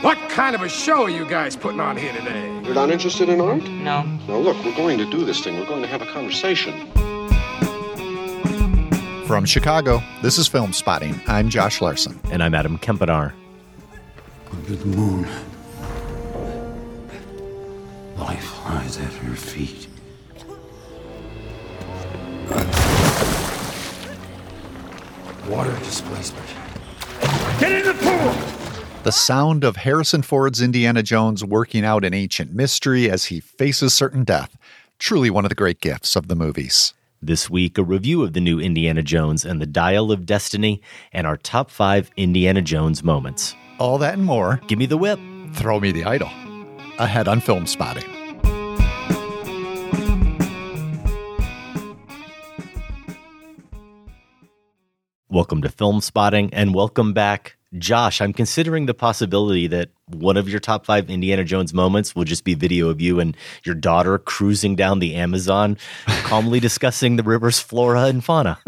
What kind of a show are you guys putting on here today? You're not interested in art? No. Now, look, we're going to do this thing. We're going to have a conversation. From Chicago, this is Filmspotting. I'm Josh Larsen. And I'm Adam Kempenaar. Under the moon, life lies at her feet. Water displacement. Get in the pool! The sound of Harrison Ford's Indiana Jones working out an ancient mystery as he faces certain death. Truly one of the great gifts of the movies. This week, a review of the new Indiana Jones and the Dial of Destiny and our top five Indiana Jones moments. All that and more. Give me the whip. Throw me the idol. Ahead on Filmspotting. Welcome to Filmspotting and welcome back. Josh, I'm considering the possibility that one of your top five Indiana Jones moments will just be video of you and your daughter cruising down the Amazon, calmly discussing the river's flora and fauna.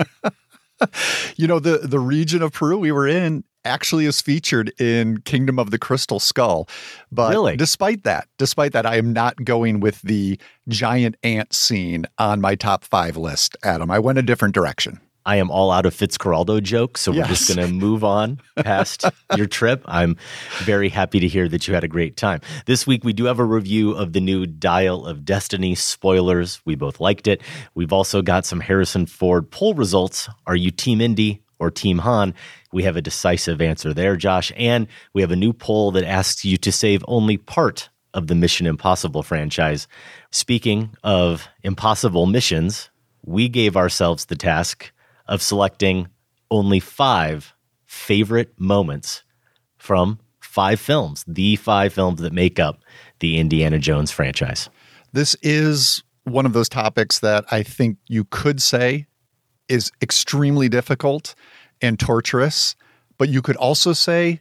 you know, the, the region of Peru we were in actually is featured in Kingdom of the Crystal Skull. But really? despite that, despite that, I am not going with the giant ant scene on my top five list, Adam. I went a different direction. I am all out of Fitzcarraldo jokes, so Yes. we're just going to move on past your trip. I'm very happy to hear that you had a great time. This week, we do have a review of the new Dial of Destiny. Spoilers, we both liked it. We've also got some Harrison Ford poll results. Are you Team Indy or Team Han? We have a decisive answer there, Josh. And we have a new poll that asks you to save only part of the Mission Impossible franchise. Speaking of impossible missions, we gave ourselves the task of selecting only five favorite moments from five films, the five films that make up the Indiana Jones franchise. This is one of those topics that I think you could say is extremely difficult and torturous, but you could also say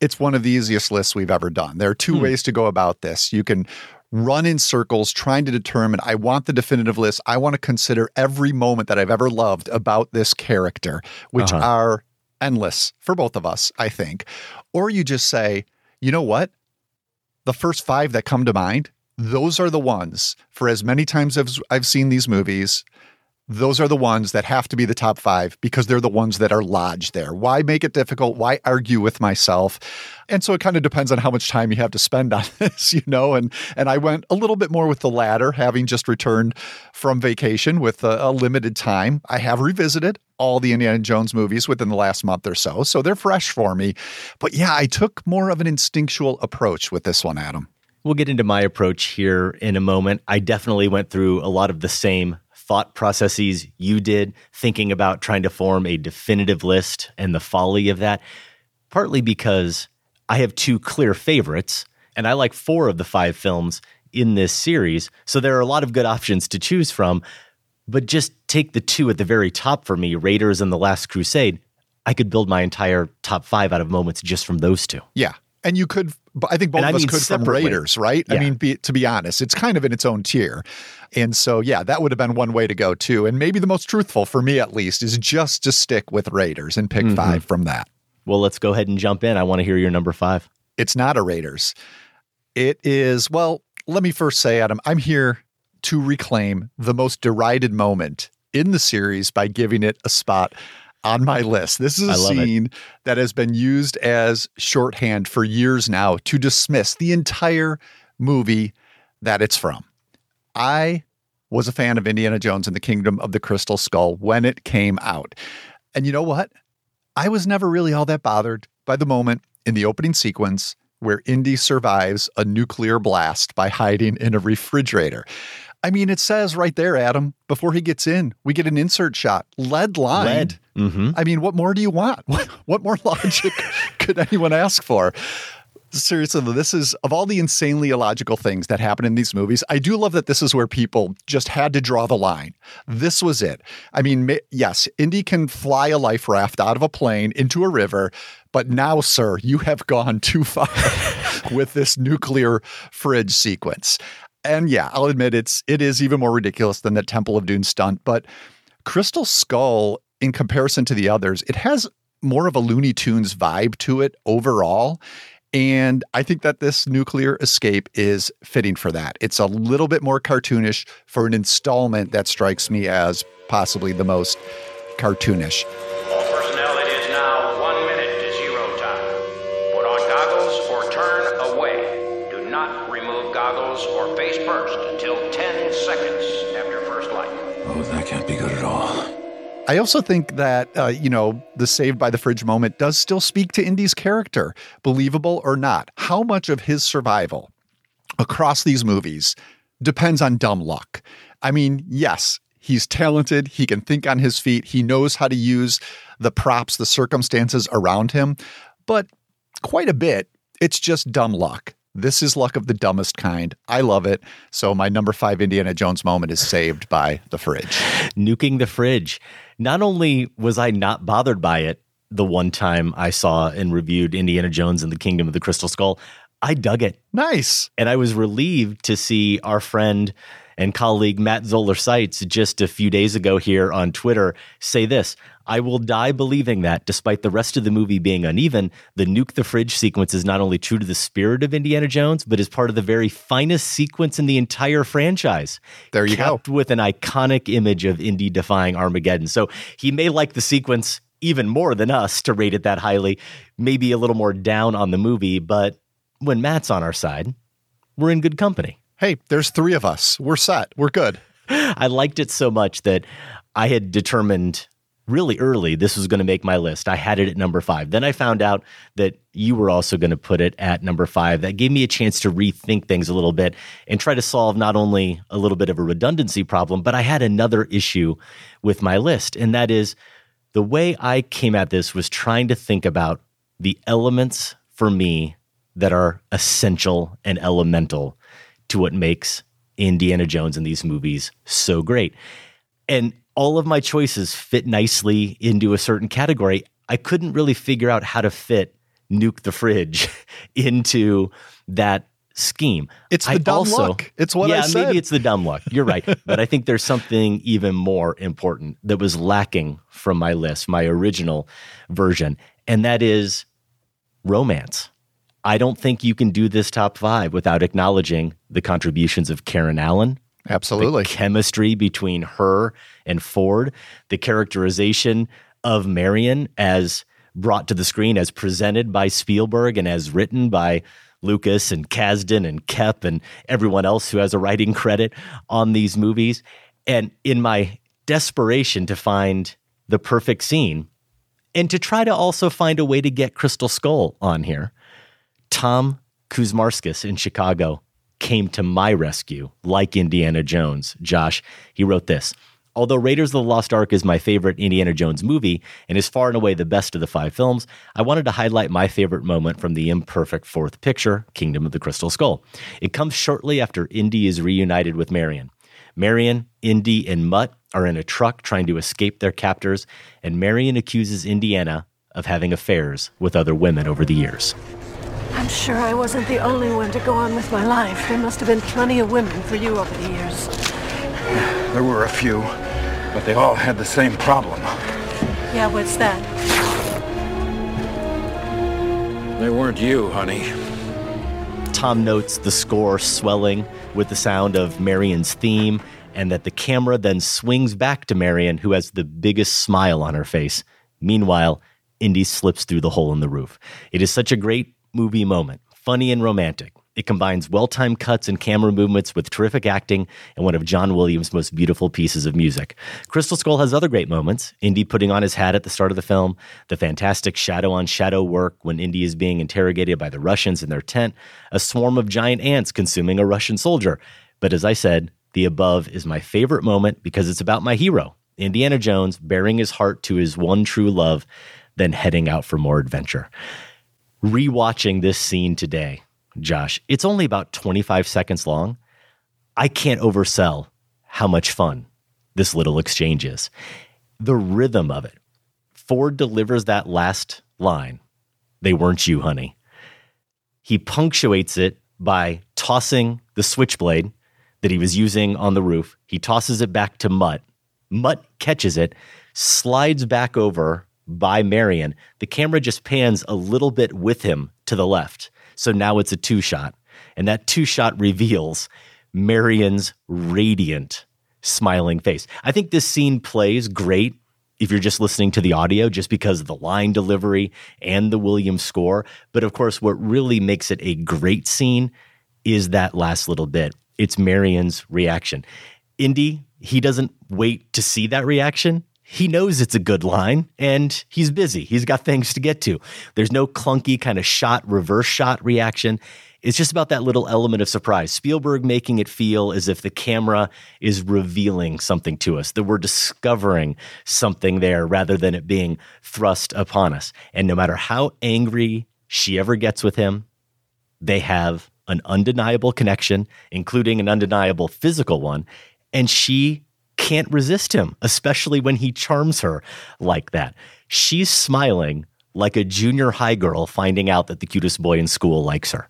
it's one of the easiest lists we've ever done. There are two hmm. ways to go about this. You can run in circles trying to determine I want the definitive list. I want to consider every moment that I've ever loved about this character, which Uh-huh. are endless for both of us, I think. Or you just say, you know what? the first five that come to mind, those are the ones for as many times as I've seen these movies. Those are the ones that have to be the top five because they're the ones that are lodged there. Why make it difficult? Why argue with myself? And so it kind of depends on how much time you have to spend on this, you know. And and I went a little bit more with the latter, having just returned from vacation with a, a limited time. I have revisited all the Indiana Jones movies within the last month or so, so they're fresh for me. But yeah, I took more of an instinctual approach with this one, Adam. We'll get into my approach here in a moment. I definitely went through a lot of the same thought processes you did, thinking about trying to form a definitive list and the folly of that, partly because I have two clear favorites, and I like four of the five films in this series. So there are a lot of good options to choose from. But just take the two at the very top for me Raiders and The Last Crusade. I could build my entire top five out of moments just from those two. Yeah. And you could, I think both I of us could from. Raiders, right? I mean, be, to be honest, it's kind of in its own tier. And so, yeah, that would have been one way to go too. And maybe the most truthful for me, at least, is just to stick with Raiders and Mm-hmm. pick five from that. Well, let's go ahead and jump in. I want to hear your number five. It's not a Raiders. It is, well, let me first say, Adam, I'm here to reclaim the most derided moment in the series by giving it a spot on my list. This is a love it. scene that has been used as shorthand for years now to dismiss the entire movie that it's from. I was a fan of Indiana Jones and the Kingdom of the Crystal Skull when it came out. And you know what? I was never really all that bothered by the moment in the opening sequence where Indy survives a nuclear blast by hiding in a refrigerator. I mean, it says right there, Adam, before he gets in, we get an insert shot, lead line. Lead. Mm-hmm. I mean, what more do you want? What, what more logic could anyone ask for? Seriously, this is of all the insanely illogical things that happen in these movies. I do love that this is where people just had to draw the line. This was it. I mean, yes, Indy can fly a life raft out of a plane into a river, but now, sir, you have gone too far with this nuclear fridge sequence. And yeah, I'll admit it's it is even more ridiculous than the Temple of Doom stunt, but Crystal Skull, in comparison to the others, it has more of a Looney Tunes vibe to it overall. And I think that this nuclear escape is fitting for that. It's a little bit more cartoonish for an installment that strikes me as possibly the most cartoonish. I also think that, uh, you know, the saved by the fridge moment does still speak to Indy's character, believable or not. How much of his survival across these movies depends on dumb luck? I mean, yes, he's talented. He can think on his feet. He knows how to use the props, the circumstances around him. But quite a bit, it's just dumb luck. This is luck of the dumbest kind. I love it. So my number five Indiana Jones moment is saved by the fridge. nuking the fridge. Not only was I not bothered by it the one time I saw and reviewed Indiana Jones and the Kingdom of the Crystal Skull, I dug it. Nice. And I was relieved to see our friend and colleague Matt Zoller Seitz just a few days ago here on Twitter say this I will die believing that despite the rest of the movie being uneven, the nuke the fridge sequence is not only true to the spirit of Indiana Jones, but is part of the very finest sequence in the entire franchise. There you go. With an iconic image of Indy defying Armageddon. So he may like the sequence even more than us to rate it that highly, maybe a little more down on the movie, but when Matt's on our side, we're in good company. Hey, there's three of us. We're set. We're good. I liked it so much that I had determined really early this was going to make my list. I had it at number five. Then I found out that you were also going to put it at number five. That gave me a chance to rethink things a little bit and try to solve not only a little bit of a redundancy problem, but I had another issue with my list. And that is the way I came at this was trying to think about the elements for me that are essential and elemental to what makes Indiana Jones and these movies so great. And all of my choices fit nicely into a certain category. I couldn't really figure out how to fit Nuke the Fridge into that scheme. It's the I dumb also- luck. It's what I yeah, said. maybe it's the dumb luck. You're right. but I think there's something even more important that was lacking from my list, my original version, and that is romance. I don't think you can do this top five without acknowledging the contributions of Karen Allen, Absolutely. the chemistry between her and Ford, the characterization of Marion as brought to the screen, as presented by Spielberg and as written by Lucas and Kasdan and Koepp and everyone else who has a writing credit on these movies. And in my desperation to find the perfect scene and to try to also find a way to get Crystal Skull on here, Tom Kuzmarskis in Chicago came to my rescue, like Indiana Jones. Josh, he wrote this. Although Raiders of the Lost Ark is my favorite Indiana Jones movie and is far and away the best of the five films, I wanted to highlight my favorite moment from the imperfect fourth picture, Kingdom of the Crystal Skull. It comes shortly after Indy is reunited with Marion. Marion, Indy, and Mutt are in a truck trying to escape their captors, and Marion accuses Indiana of having affairs with other women over the years. I'm sure I wasn't the only one to go on with my life. There must have been plenty of women for you over the years. There were a few, but they all had the same problem. Yeah, what's that? They weren't you, honey. Tom notes the score swelling with the sound of Marion's theme, and that the camera then swings back to Marion, who has the biggest smile on her face Meanwhile, Indy slips through the hole in the roof. It is such a great movie moment, funny and romantic. It combines well timed cuts and camera movements with terrific acting and one of John Williams' most beautiful pieces of music. Crystal Skull has other great moments. Indy putting on his hat at the start of the film, the fantastic shadow on shadow work when Indy is being interrogated by the Russians in their tent, a swarm of giant ants consuming a Russian soldier. But as I said, the above is my favorite moment because it's about my hero, Indiana Jones, bearing his heart to his one true love, then heading out for more adventure. Rewatching this scene today, Josh, it's only about 25 seconds long. I can't oversell how much fun this little exchange is. The rhythm of it. Ford delivers that last line They weren't you, honey. He punctuates it by tossing the switchblade that he was using on the roof. He tosses it back to Mutt. Mutt catches it, slides back over by Marion. The camera just pans a little bit with him to the left. So now it's a two shot. And that two shot reveals Marion's radiant, smiling face. I think this scene plays great if you're just listening to the audio, just because of the line delivery and the Williams score. But of course, what really makes it a great scene is that last little bit. It's Marion's reaction. Indy, he doesn't wait to see that reaction. He knows it's a good line and he's busy. He's got things to get to. There's no clunky kind of shot, reverse shot reaction. It's just about that little element of surprise. Spielberg making it feel as if the camera is revealing something to us, that we're discovering something there rather than it being thrust upon us. And no matter how angry she ever gets with him, they have an undeniable connection, including an undeniable physical one. And she can't resist him, especially when he charms her like that. She's smiling like a junior high girl finding out that the cutest boy in school likes her.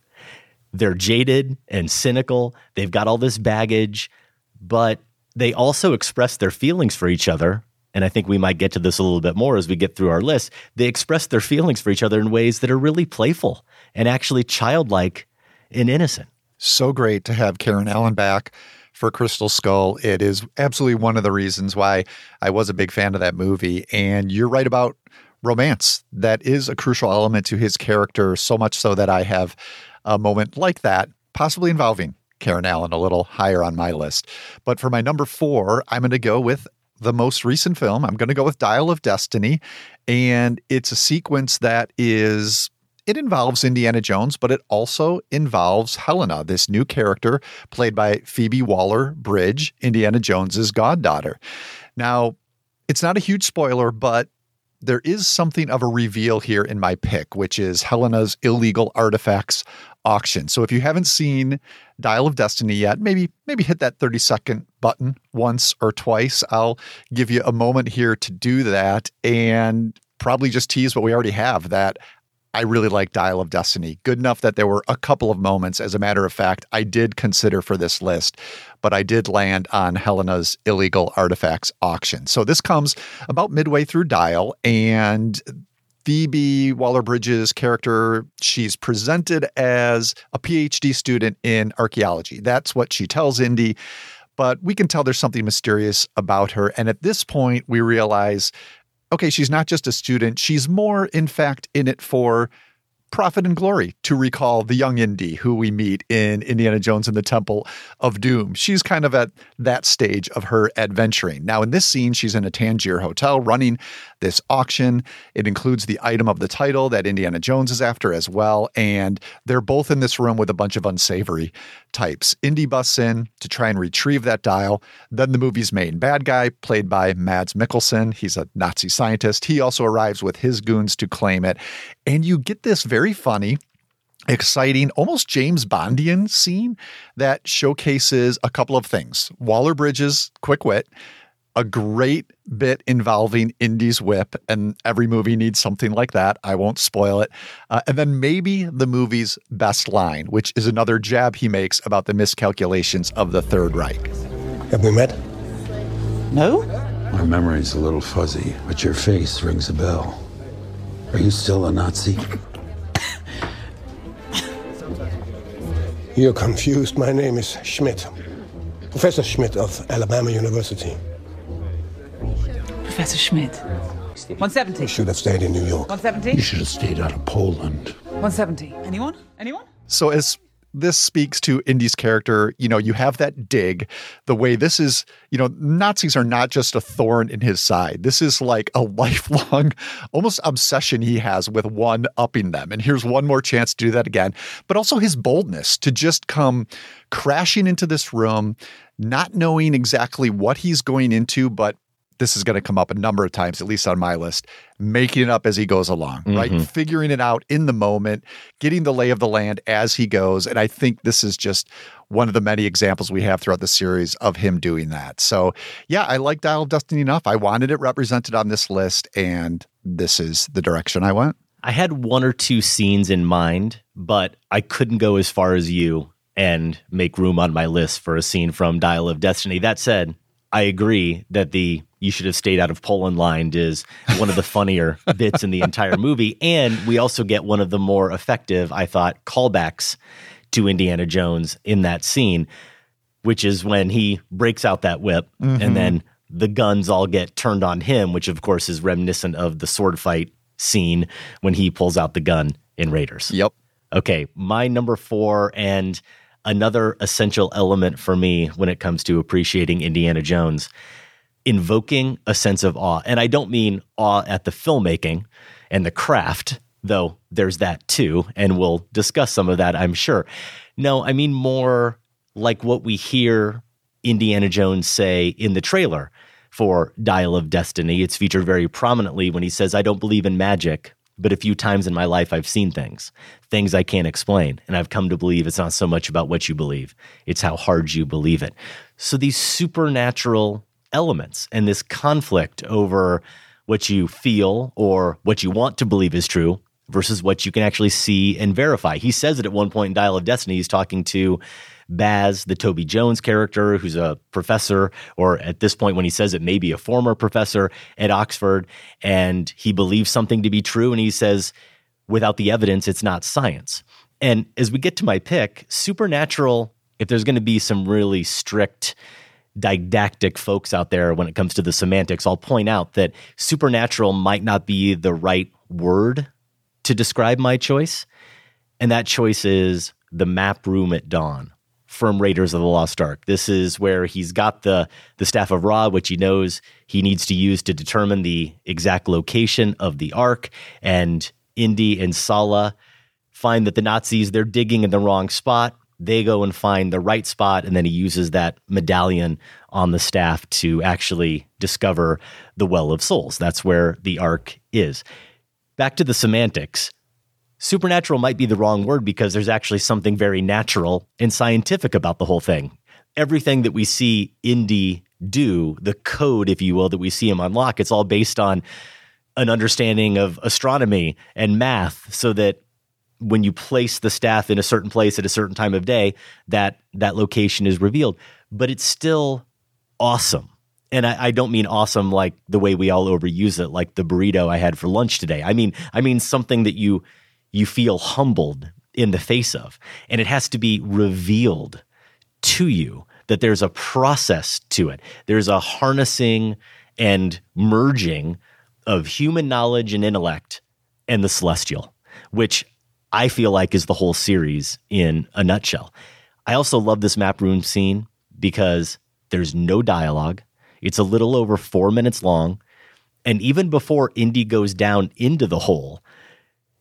They're jaded and cynical. They've got all this baggage, but they also express their feelings for each other. And I think we might get to this a little bit more as we get through our list. They express their feelings for each other in ways that are really playful and actually childlike and innocent. So great to have Karen Allen back for Crystal Skull. It is absolutely one of the reasons why I was a big fan of that movie. And you're right about romance. That is a crucial element to his character, so much so that I have a moment like that, possibly involving Karen Allen a little higher on my list. But for my number four, I'm going to go with the most recent film. I'm going to go with Dial of Destiny. And it's a sequence that is. It involves Indiana Jones, but it also involves Helena, this new character played by Phoebe Waller Bridge, Indiana Jones's goddaughter. Now, it's not a huge spoiler, but there is something of a reveal here in my pick, which is Helena's illegal artifacts auction. So if you haven't seen Dial of Destiny yet, maybe maybe hit that 30 second button once or twice. I'll give you a moment here to do that and probably just tease what we already have that I really like Dial of Destiny. Good enough that there were a couple of moments, as a matter of fact, I did consider for this list, but I did land on Helena's illegal artifacts auction. So this comes about midway through Dial, and Phoebe Waller Bridges' character, she's presented as a PhD student in archaeology. That's what she tells Indy. But we can tell there's something mysterious about her. And at this point, we realize okay, she's not just a student, she's more, in fact, in it for profit and glory to recall the young Indy who we meet in Indiana Jones and the Temple of Doom. She's kind of at that stage of her adventuring. Now, in this scene, she's in a Tangier hotel running this auction. It includes the item of the title that Indiana Jones is after as well. And they're both in this room with a bunch of unsavory types. Indy busts in to try and retrieve that dial. Then the movie's main bad guy, played by Mads Mikkelsen, he's a Nazi scientist. He also arrives with his goons to claim it. And you get this very funny, exciting, almost James Bondian scene that showcases a couple of things. Waller Bridges' quick wit, a great bit involving Indy's whip, and every movie needs something like that. I won't spoil it. Uh, and then maybe the movie's best line, which is another jab he makes about the miscalculations of the Third Reich. Have we met? No? My memory's a little fuzzy, but your face rings a bell. Are you still a Nazi? You're confused. My name is Schmidt. Professor Schmidt of Alabama University. Professor Schmidt. 170. You should have stayed in New York. 170. You should have stayed out of Poland. 170. Anyone? Anyone? So as this speaks to Indy's character, you know, you have that dig, the way this is, you know, Nazis are not just a thorn in his side. This is like a lifelong almost obsession he has with one upping them. And here's one more chance to do that again. But also his boldness to just come crashing into this room, not knowing exactly what he's going into, but this is going to come up a number of times, at least on my list, making it up as he goes along, right? Mhm. Figuring it out in the moment, getting the lay of the land as he goes. And I think this is just one of the many examples we have throughout the series of him doing that. So, yeah, I like Dial of Destiny enough. I wanted it represented on this list, and this is the direction I went. I had one or two scenes in mind, but I couldn't go as far as you and make room on my list for a scene from Dial of Destiny. That said, I agree that the you should have stayed out of Poland line is one of the funnier bits in the entire movie. And we also get one of the more effective, I thought, callbacks to Indiana Jones in that scene, which is when he breaks out that whip Mhm. and then the guns all get turned on him, which of course is reminiscent of the sword fight scene when he pulls out the gun in Raiders. Yep. Okay, my number four and another essential element for me when it comes to appreciating Indiana Jones, invoking a sense of awe. And I don't mean awe at the filmmaking and the craft, though there's that too. And we'll discuss some of that, I'm sure. No, I mean more like what we hear Indiana Jones say in the trailer for Dial of Destiny. It's featured very prominently when he says, I don't believe in magic, but a few times in my life I've seen things, things I can't explain. And I've come to believe it's not so much about what you believe, it's how hard you believe it. So these supernatural elements and this conflict over what you feel or what you want to believe is true versus what you can actually see and verify. He says it at one point in Dial of Destiny. He's talking to Baz, the Toby Jones character, who's a professor, or at this point, when he says it, maybe a former professor at Oxford, and he believes something to be true. And he says, without the evidence, it's not science. And as we get to my pick, supernatural, if there's going to be some really strict, didactic folks out there when it comes to the semantics, I'll point out that supernatural might not be the right word to describe my choice. And that choice is the map room at dawn from Raiders of the Lost Ark. This is where he's got the the staff of Ra, which he knows he needs to use to determine the exact location of the Ark. And Indy and Sallah find that the Nazis they're digging in the wrong spot. They go and find the right spot, and then he uses that medallion on the staff to actually discover the Well of Souls. That's where the Ark is. Back to the semantics supernatural might be the wrong word because there's actually something very natural and scientific about the whole thing. Everything that we see Indy do, the code, if you will, that we see him unlock, it's all based on an understanding of astronomy and math so that when you place the staff in a certain place at a certain time of day, that that location is revealed. But it's still awesome. And I, I don't mean awesome like the way we all overuse it, like the burrito I had for lunch today. I mean, I mean something that you you feel humbled in the face of. And it has to be revealed to you that there's a process to it. There's a harnessing and merging of human knowledge and intellect and the celestial, which I feel like is the whole series in a nutshell. I also love this map room scene because there's no dialogue. It's a little over four minutes long. And even before Indy goes down into the hole,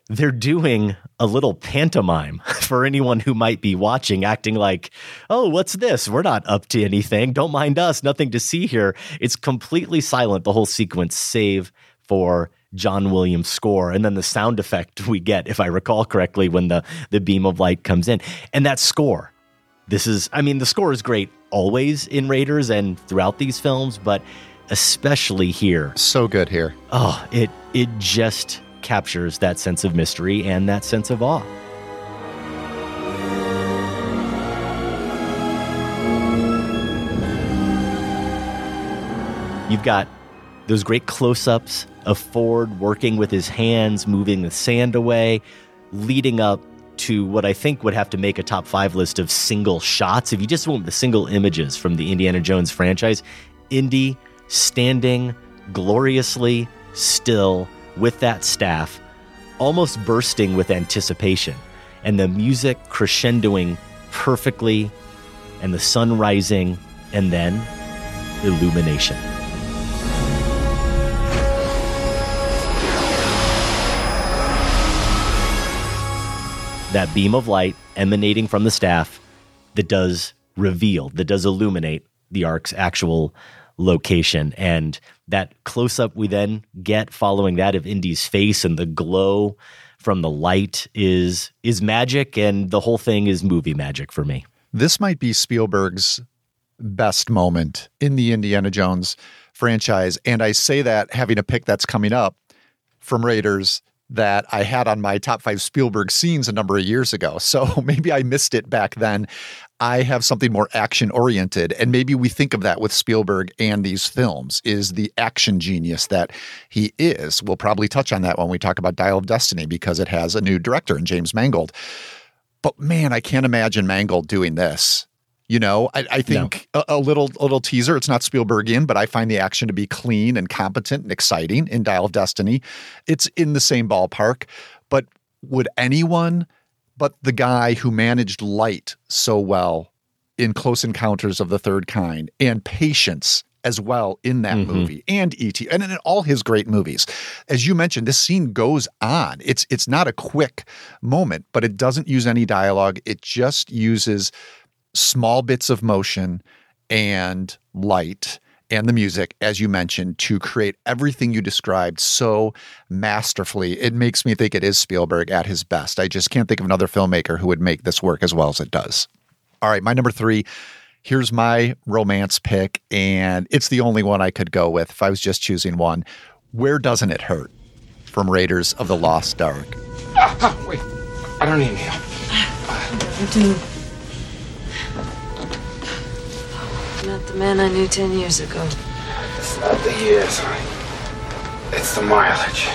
they're doing a little pantomime for anyone who might be watching, acting like, oh, what's this? We're not up to anything. Don't mind us. Nothing to see here. It's completely silent, the whole sequence, save for John Williams' score and then the sound effect we get, if I recall correctly, when the, the beam of light comes in. And that score, this is, I mean, the score is great always in Raiders and throughout these films, but especially here. So good here. Oh, it it just captures that sense of mystery and that sense of awe. You've got those great close ups of Ford working with his hands, moving the sand away, leading up to what I think would have to make a top five list of single shots. If you just want the single images from the Indiana Jones franchise, Indy standing gloriously still with that staff, almost bursting with anticipation, and the music crescendoing perfectly, and the sun rising, and then illumination. That beam of light emanating from the staff that does reveal, that does illuminate the ark's actual location. And that close up we then get following that of Indy's face and the glow from the light is is magic and the whole thing is movie magic for me. This might be Spielberg's best moment in the Indiana Jones franchise. And I say that having a pick that's coming up from Raiders that I had on my top five Spielberg scenes a number of years ago. So maybe I missed it back then. I have something more action oriented. And maybe we think of that with Spielberg and these films is the action genius that he is. We'll probably touch on that when we talk about Dial of Destiny because it has a new director in James Mangold. But man, I can't imagine Mangold doing this. You know, I, I think no. a, a, little a little teaser. It's not Spielbergian, but I find the action to be clean and competent and exciting in Dial of Destiny. It's in the same ballpark. But would anyone but the guy who managed light so well in Close Encounters of the Third Kind and patience as well in that mm-hmm. movie and ET and in all his great movies. As you mentioned, this scene goes on. It's it's not a quick moment, but it doesn't use any dialogue. It just uses small bits of motion and light and the music, as you mentioned, to create everything you described so masterfully. It makes me think it is Spielberg at his best. I just can't think of another filmmaker who would make this work as well as it does. All right, my number three. Here's my romance pick, and it's the only one I could go with if I was just choosing one. Where Doesn't It Hurt? From Raiders of the Lost Ark. Ah, ah, wait, I don't need any help. You do. Not the man I knew ten years ago. It's not the years, It's the mileage.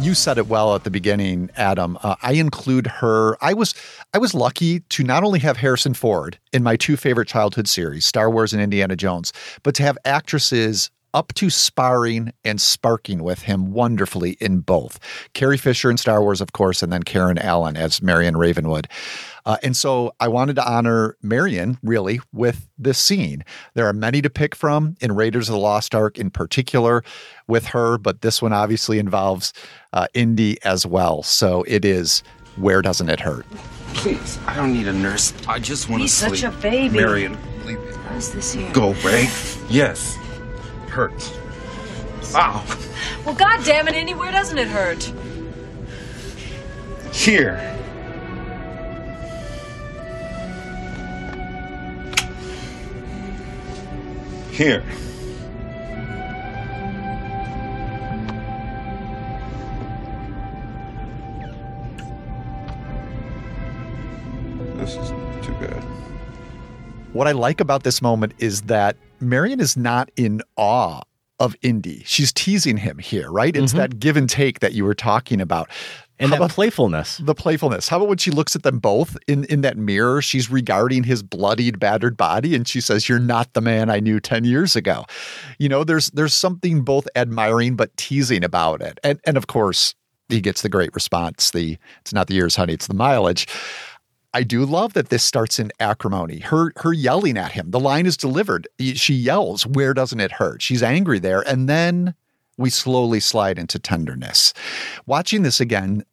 You said it well at the beginning, Adam. Uh, I include her. I was I was lucky to not only have Harrison Ford in my two favorite childhood series, Star Wars and Indiana Jones, but to have actresses up to sparring and sparking with him wonderfully in both. Carrie Fisher in Star Wars, of course, and then Karen Allen as Marion Ravenwood. Uh, and so I wanted to honor Marion really with this scene. There are many to pick from in Raiders of the Lost Ark in particular with her, but this one obviously involves uh, Indy as well. So it is Where Doesn't It Hurt? Please, I don't need a nurse. I just want to sleep. He's such a baby. Marion, leave me. What is this here? Go away. Yes. It hurts. Ow. Well, God damn it, Indy, where doesn't it hurt? Here. Here. This is too bad. What I like about this moment is that Marion is not in awe of Indy. She's teasing him here, right? It's mm-hmm. that give and take that you were talking about and How that playfulness. The playfulness. How about when she looks at them both in, in that mirror? She's regarding his bloodied, battered body, and she says, "You're not the man I knew ten years ago." You know, there's there's something both admiring but teasing about it, and and of course he gets the great response. The it's not the years, honey, it's the mileage. I do love that this starts in acrimony. Her her yelling at him. The line is delivered. She yells, "Where doesn't it hurt?" She's angry there, and then we slowly slide into tenderness. Watching this again,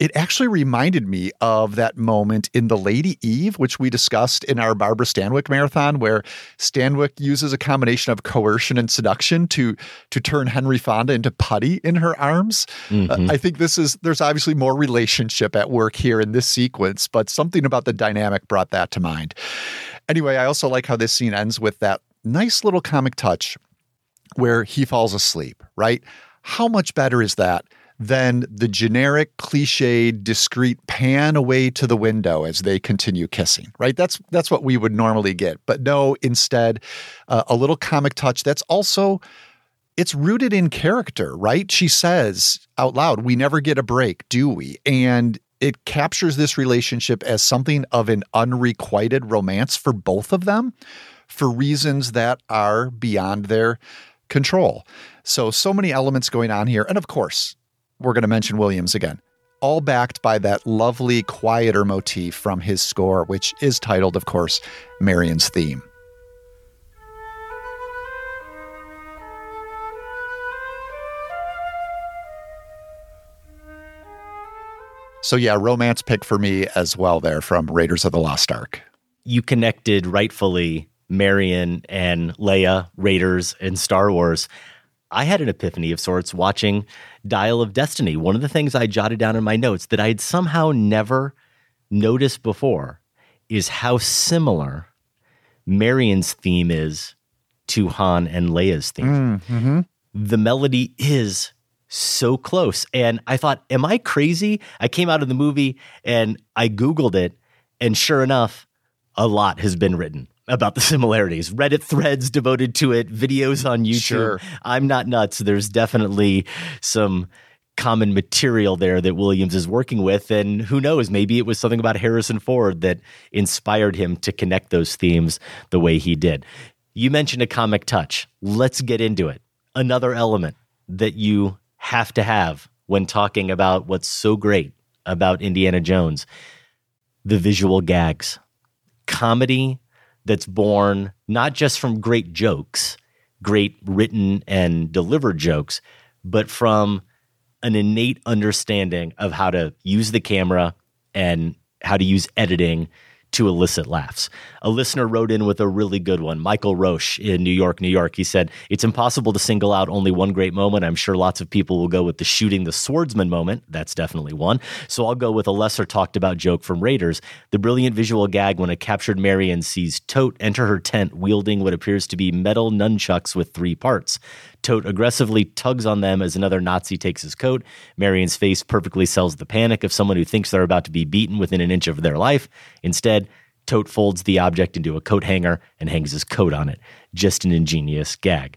it actually reminded me of that moment in The Lady Eve, which we discussed in our Barbara Stanwyck marathon, where Stanwyck uses a combination of coercion and seduction to to turn Henry Fonda into putty in her arms. Mm-hmm. Uh, I think this is there's obviously more relationship at work here in this sequence, but something about the dynamic brought that to mind. Anyway, I also like how this scene ends with that nice little comic touch where he falls asleep, right? How much better is that than the generic, cliched, discreet pan away to the window as they continue kissing, right? That's that's what we would normally get. But no, instead, uh, a little comic touch that's also it's rooted in character, right? She says out loud, "We never get a break, do we?" And it captures this relationship as something of an unrequited romance for both of them for reasons that are beyond their control. So, so many elements going on here. And of course, we're going to mention Williams again, all backed by that lovely, quieter motif from his score, which is titled, of course, Marion's Theme. So, yeah, romance pick for me as well there from Raiders of the Lost Ark. You connected rightfully Marion and Leia, Raiders, and Star Wars. I had an epiphany of sorts watching Dial of Destiny. One of the things I jotted down in my notes that I had somehow never noticed before is how similar Marion's theme is to Han and Leia's theme. Mm-hmm. The melody is so close. And I thought, am I crazy? I came out of the movie and I Googled it. And sure enough, a lot has been written about the similarities. Reddit threads devoted to it, videos on YouTube. Sure. I'm not nuts. There's definitely some common material there that Williams is working with. And who knows, maybe it was something about Harrison Ford that inspired him to connect those themes the way he did. You mentioned a comic touch. Let's get into it. Another element that you have to have when talking about what's so great about Indiana Jones the visual gags. Comedy that's born not just from great jokes, great written and delivered jokes, but from an innate understanding of how to use the camera and how to use editing to elicit laughs. A listener wrote in with a really good one. Michael Roche in New York, New York. He said, It's impossible to single out only one great moment. I'm sure lots of people will go with the shooting the swordsman moment. That's definitely one. So I'll go with a lesser talked about joke from Raiders. The brilliant visual gag when a captured Marion sees Toht enter her tent wielding what appears to be metal nunchucks with three parts. Toht aggressively tugs on them as another Nazi takes his coat. Marion's face perfectly sells the panic of someone who thinks they're about to be beaten within an inch of their life. Instead, Toht folds the object into a coat hanger and hangs his coat on it. Just an ingenious gag.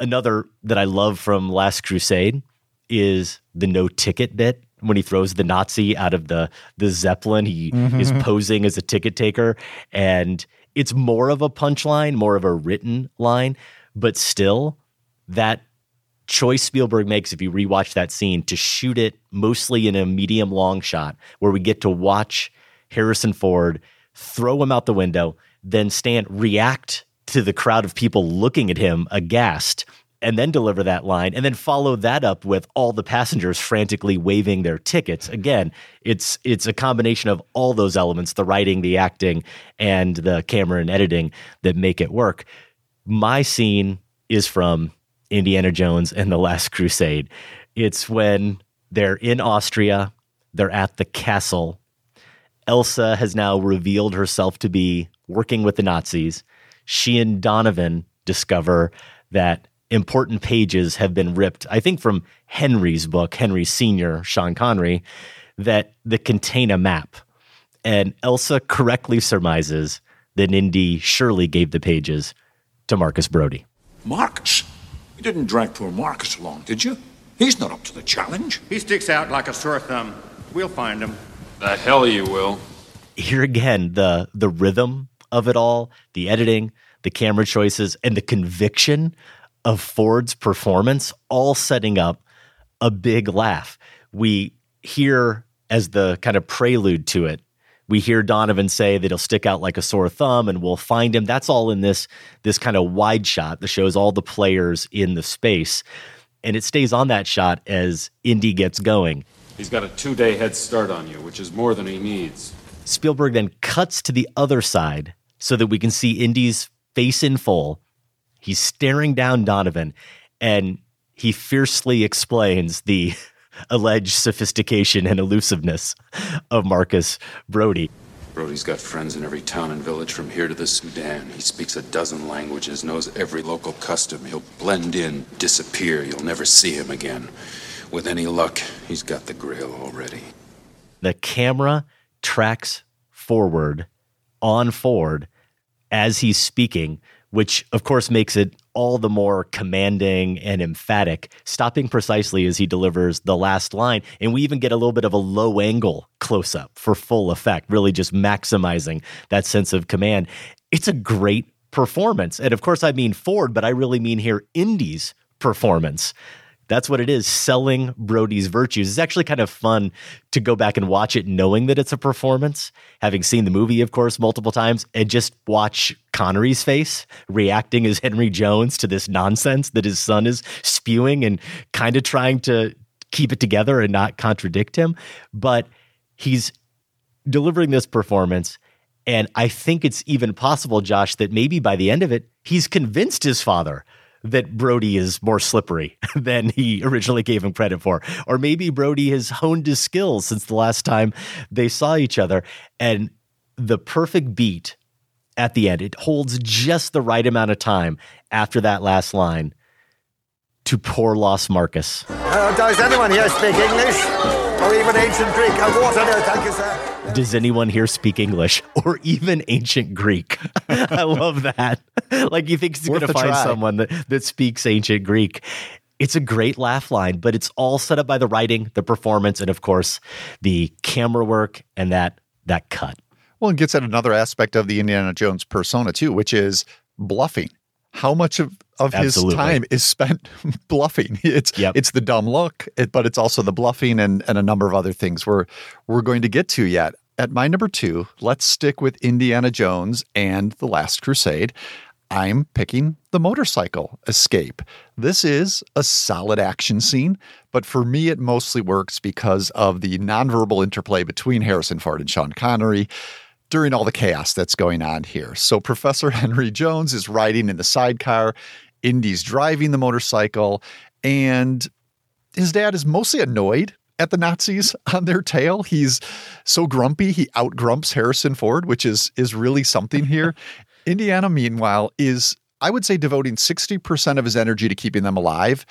Another that I love from Last Crusade is the no ticket bit when he throws the Nazi out of the the Zeppelin. He Mhm. is posing as a ticket taker, and it's more of a punchline, more of a written line, but still that choice Spielberg makes if you rewatch that scene to shoot it mostly in a medium long shot where we get to watch Harrison Ford throw him out the window, then stand, react to the crowd of people looking at him aghast, and then deliver that line, and then follow that up with all the passengers frantically waving their tickets. Again, it's it's a combination of all those elements: the writing, the acting, and the camera and editing that make it work. My scene is from Indiana Jones and the Last Crusade. It's when they're in Austria, they're at the castle. Elsa has now revealed herself to be working with the Nazis. She and Donovan discover that important pages have been ripped, I think from Henry's book, Henry Sr., Sean Connery, that, that contain a map. And Elsa correctly surmises that Indy surely gave the pages to Marcus Brody. Marcus? You didn't drag poor Marcus along, did you? He's not up to the challenge. He sticks out like a sore thumb. We'll find him. The hell you will. here again the the rhythm of it all the editing the camera choices and the conviction of ford's performance all setting up a big laugh we hear as the kind of prelude to it we hear donovan say that he'll stick out like a sore thumb and we'll find him that's all in this this kind of wide shot that shows all the players in the space and it stays on that shot as indy gets going He's got a two day head start on you, which is more than he needs. Spielberg then cuts to the other side so that we can see Indy's face in full. He's staring down Donovan and he fiercely explains the alleged sophistication and elusiveness of Marcus Brody. Brody's got friends in every town and village from here to the Sudan. He speaks a dozen languages, knows every local custom. He'll blend in, disappear. You'll never see him again. With any luck, he's got the grail already. The camera tracks forward on Ford as he's speaking, which of course makes it all the more commanding and emphatic, stopping precisely as he delivers the last line. And we even get a little bit of a low angle close up for full effect, really just maximizing that sense of command. It's a great performance. And of course, I mean Ford, but I really mean here Indy's performance. That's what it is, selling Brody's virtues. It's actually kind of fun to go back and watch it knowing that it's a performance, having seen the movie, of course, multiple times, and just watch Connery's face reacting as Henry Jones to this nonsense that his son is spewing and kind of trying to keep it together and not contradict him. But he's delivering this performance. And I think it's even possible, Josh, that maybe by the end of it, he's convinced his father that Brody is more slippery than he originally gave him credit for. Or maybe Brody has honed his skills since the last time they saw each other. And the perfect beat at the end, it holds just the right amount of time after that last line to poor lost Marcus. Uh, does anyone here speak English? Or even ancient Greek? Uh, water, no, thank you, sir. Does anyone here speak English or even ancient Greek? I love that. like you think he's going to find try. someone that, that speaks ancient Greek. It's a great laugh line, but it's all set up by the writing, the performance, and of course, the camera work and that that cut. Well, it gets at another aspect of the Indiana Jones persona too, which is bluffing how much of, of his time is spent bluffing. It's yep. it's the dumb look, it, but it's also the bluffing and, and a number of other things we're we're going to get to yet. At my number two, let's stick with Indiana Jones and the Last Crusade. I'm picking the motorcycle escape. This is a solid action scene, but for me, it mostly works because of the nonverbal interplay between Harrison Ford and Sean Connery during all the chaos that's going on here. So Professor Henry Jones is riding in the sidecar, Indy's driving the motorcycle, and his dad is mostly annoyed at the Nazis on their tail. He's so grumpy he outgrumps Harrison Ford, which is is really something here. Indiana, meanwhile, is I would say devoting 60% of his energy to keeping them alive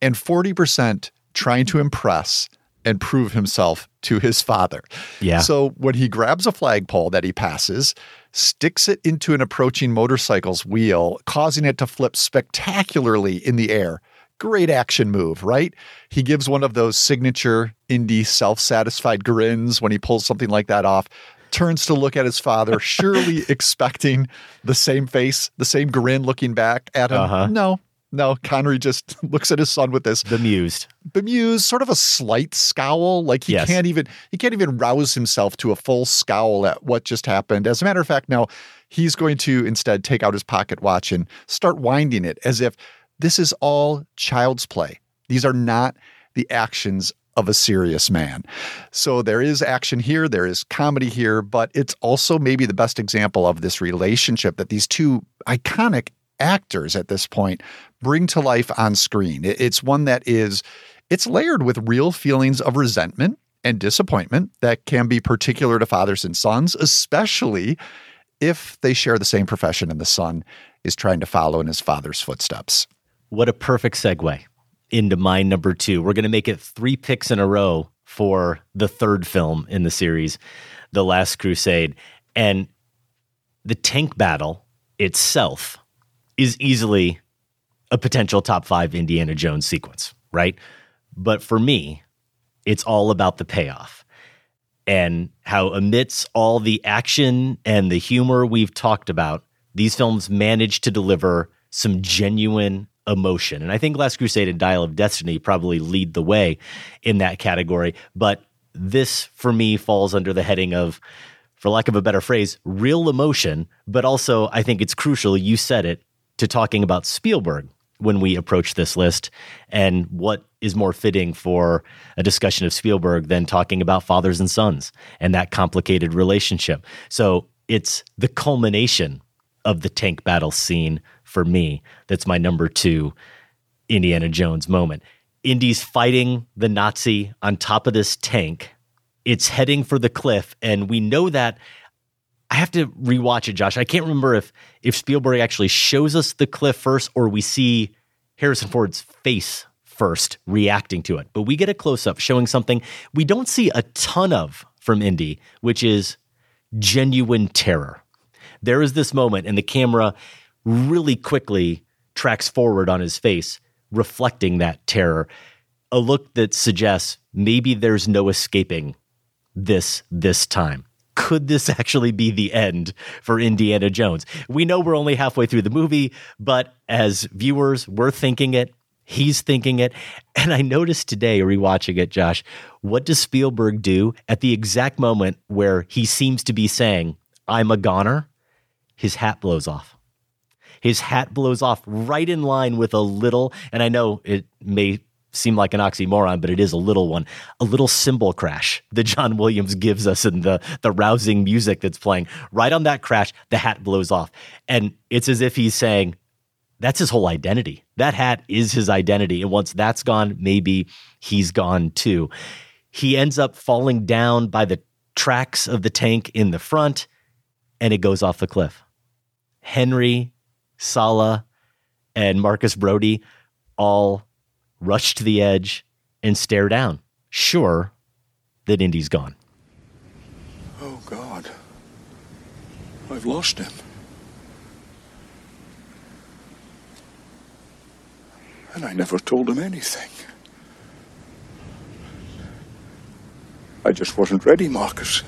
and 40% trying to impress and prove himself to his father. Yeah. So when he grabs a flagpole that he passes, sticks it into an approaching motorcycle's wheel, causing it to flip spectacularly in the air. Great action move, right? He gives one of those signature Indy self satisfied grins when he pulls something like that off. Turns to look at his father, surely expecting the same face, the same grin looking back at him. Uh-huh. No, no, Connery just looks at his son with this bemused, bemused, sort of a slight scowl. Like he yes. can't even he can't even rouse himself to a full scowl at what just happened. As a matter of fact, now he's going to instead take out his pocket watch and start winding it as if this is all child's play. These are not the actions of a serious man. So there is action here, there is comedy here, but it's also maybe the best example of this relationship that these two iconic actors at this point bring to life on screen. It's one that is it's layered with real feelings of resentment and disappointment that can be particular to fathers and sons, especially if they share the same profession and the son is trying to follow in his father's footsteps. What a perfect segue into my number two. We're going to make it three picks in a row for the third film in the series, The Last Crusade. And the tank battle itself is easily a potential top five Indiana Jones sequence, right? But for me, it's all about the payoff and how, amidst all the action and the humor we've talked about, these films manage to deliver some genuine emotion. And I think Last Crusade and Dial of Destiny probably lead the way in that category. But this, for me, falls under the heading of, for lack of a better phrase, real emotion. But also, I think it's crucial, you said it, to talking about Spielberg when we approach this list. And what is more fitting for a discussion of Spielberg than talking about fathers and sons and that complicated relationship? So it's the culmination of the tank battle scene for me that's my number two Indiana Jones moment. Indy's fighting the Nazi on top of this tank. It's heading for the cliff, and we know that I have to rewatch it, Josh. I can't remember if if Spielberg actually shows us the cliff first or we see Harrison Ford's face first reacting to it. But we get a close up showing something we don't see a ton of from Indy, which is genuine terror. There is this moment, and the camera really quickly tracks forward on his face, reflecting that terror. A look that suggests maybe there's no escaping this this time could this actually be the end for Indiana Jones? We know we're only halfway through the movie, but as viewers, we're thinking it. He's thinking it. And I noticed today, rewatching it, Josh, what does Spielberg do at the exact moment where he seems to be saying, I'm a goner? His hat blows off. His hat blows off right in line with a little, and I know it may seem like an oxymoron, but it is a little one, a little cymbal crash that John Williams gives us in the, the rousing music that's playing. Right on that crash, the hat blows off. And it's as if he's saying, that's his whole identity. That hat is his identity. And once that's gone, maybe he's gone too. He ends up falling down by the tracks of the tank in the front and it goes off the cliff. Henry, Sallah, and Marcus Brody all rush to the edge and stare down, sure that Indy's gone. Oh, God. I've lost him. And I never told him anything. I just wasn't ready, Marcus.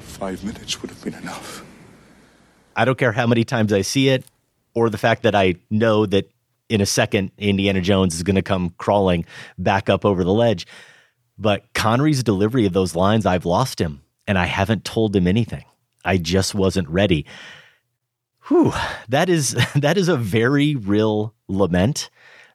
Five minutes would have been enough. I don't care how many times I see it or the fact that I know that in a second Indiana Jones is going to come crawling back up over the ledge. But Connery's delivery of those lines, I've lost him and I haven't told him anything. I just wasn't ready. Whew, that is that is a very real lament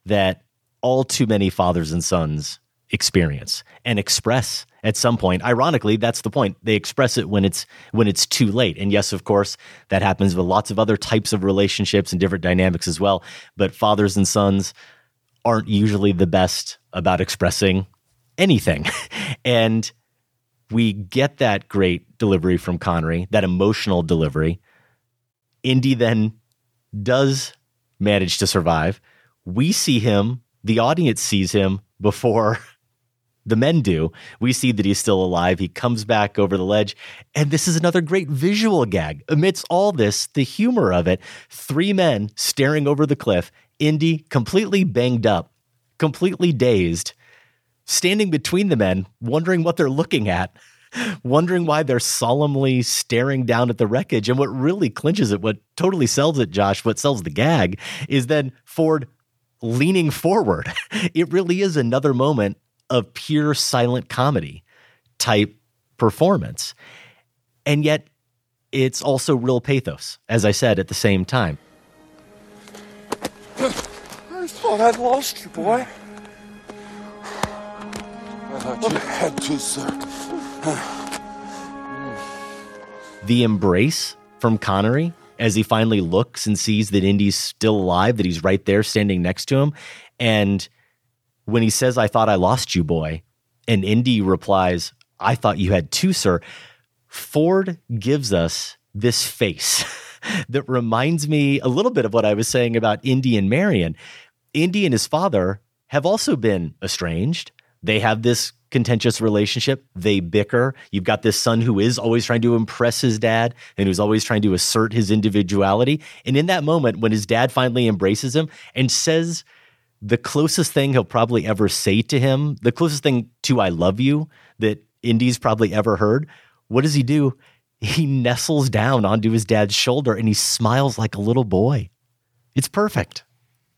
that all too many fathers and sons experience and express at some point. Ironically, that's the point. They express it when it's when it's too late. And yes, of course, that happens with lots of other types of relationships and different dynamics as well. But fathers and sons aren't usually the best about expressing anything. and we get that great delivery from Connery, that emotional delivery Indy then does manage to survive. We see him, the audience sees him before the men do. We see that he's still alive. He comes back over the ledge. And this is another great visual gag. Amidst all this, the humor of it three men staring over the cliff, Indy completely banged up, completely dazed, standing between the men, wondering what they're looking at wondering why they're solemnly staring down at the wreckage. And what really clinches it, what totally sells it, Josh, what sells the gag, is then Ford leaning forward. It really is another moment of pure silent comedy type performance. And yet, it's also real pathos, as I said at the same time. I thought I'd lost you, boy. I thought you had too, sir. the embrace from Connery as he finally looks and sees that Indy's still alive, that he's right there standing next to him. And when he says, I thought I lost you, boy, and Indy replies, I thought you had too, sir. Ford gives us this face that reminds me a little bit of what I was saying about Indy and Marion. Indy and his father have also been estranged. They have this contentious relationship. They bicker. You've got this son who is always trying to impress his dad and who's always trying to assert his individuality. And in that moment, when his dad finally embraces him and says the closest thing he'll probably ever say to him, the closest thing to I love you that Indy's probably ever heard, what does he do? He nestles down onto his dad's shoulder and he smiles like a little boy. It's perfect.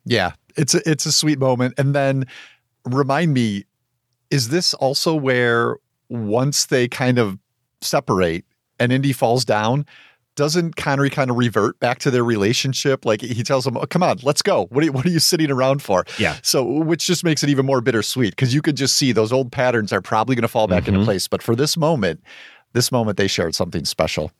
Yeah, it's a, it's a sweet moment. And then remind me is this also where once they kind of separate and Indy falls down, doesn't Connery kind of revert back to their relationship? Like he tells him, oh, "Come on, let's go. What are you, what are you sitting around for?" Yeah. So, which just makes it even more bittersweet because you could just see those old patterns are probably going to fall back mm-hmm. into place. But for this moment, this moment they shared something special.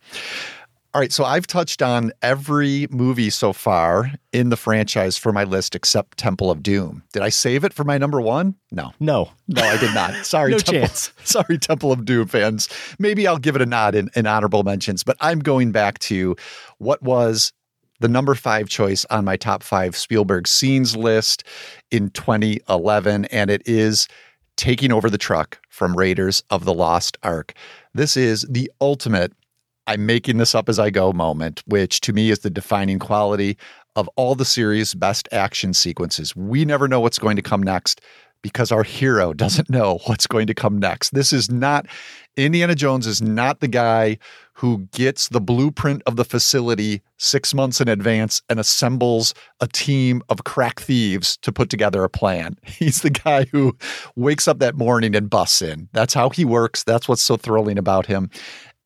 All right, so I've touched on every movie so far in the franchise for my list except Temple of Doom. Did I save it for my number one? No. No. No, I did not. Sorry, no Temple, chance. Sorry, Temple of Doom fans. Maybe I'll give it a nod in, in honorable mentions, but I'm going back to what was the number five choice on my top five Spielberg scenes list in 2011, and it is taking over the truck from Raiders of the Lost Ark. This is the ultimate I'm making this up as I go moment, which to me is the defining quality of all the series' best action sequences. We never know what's going to come next. because our hero doesn't know what's going to come next. This is not Indiana Jones is not the guy who gets the blueprint of the facility six months in advance and assembles a team of crack thieves to put together a plan. He's the guy who wakes up that morning and busts in. That's how he works. That's what's so thrilling about him.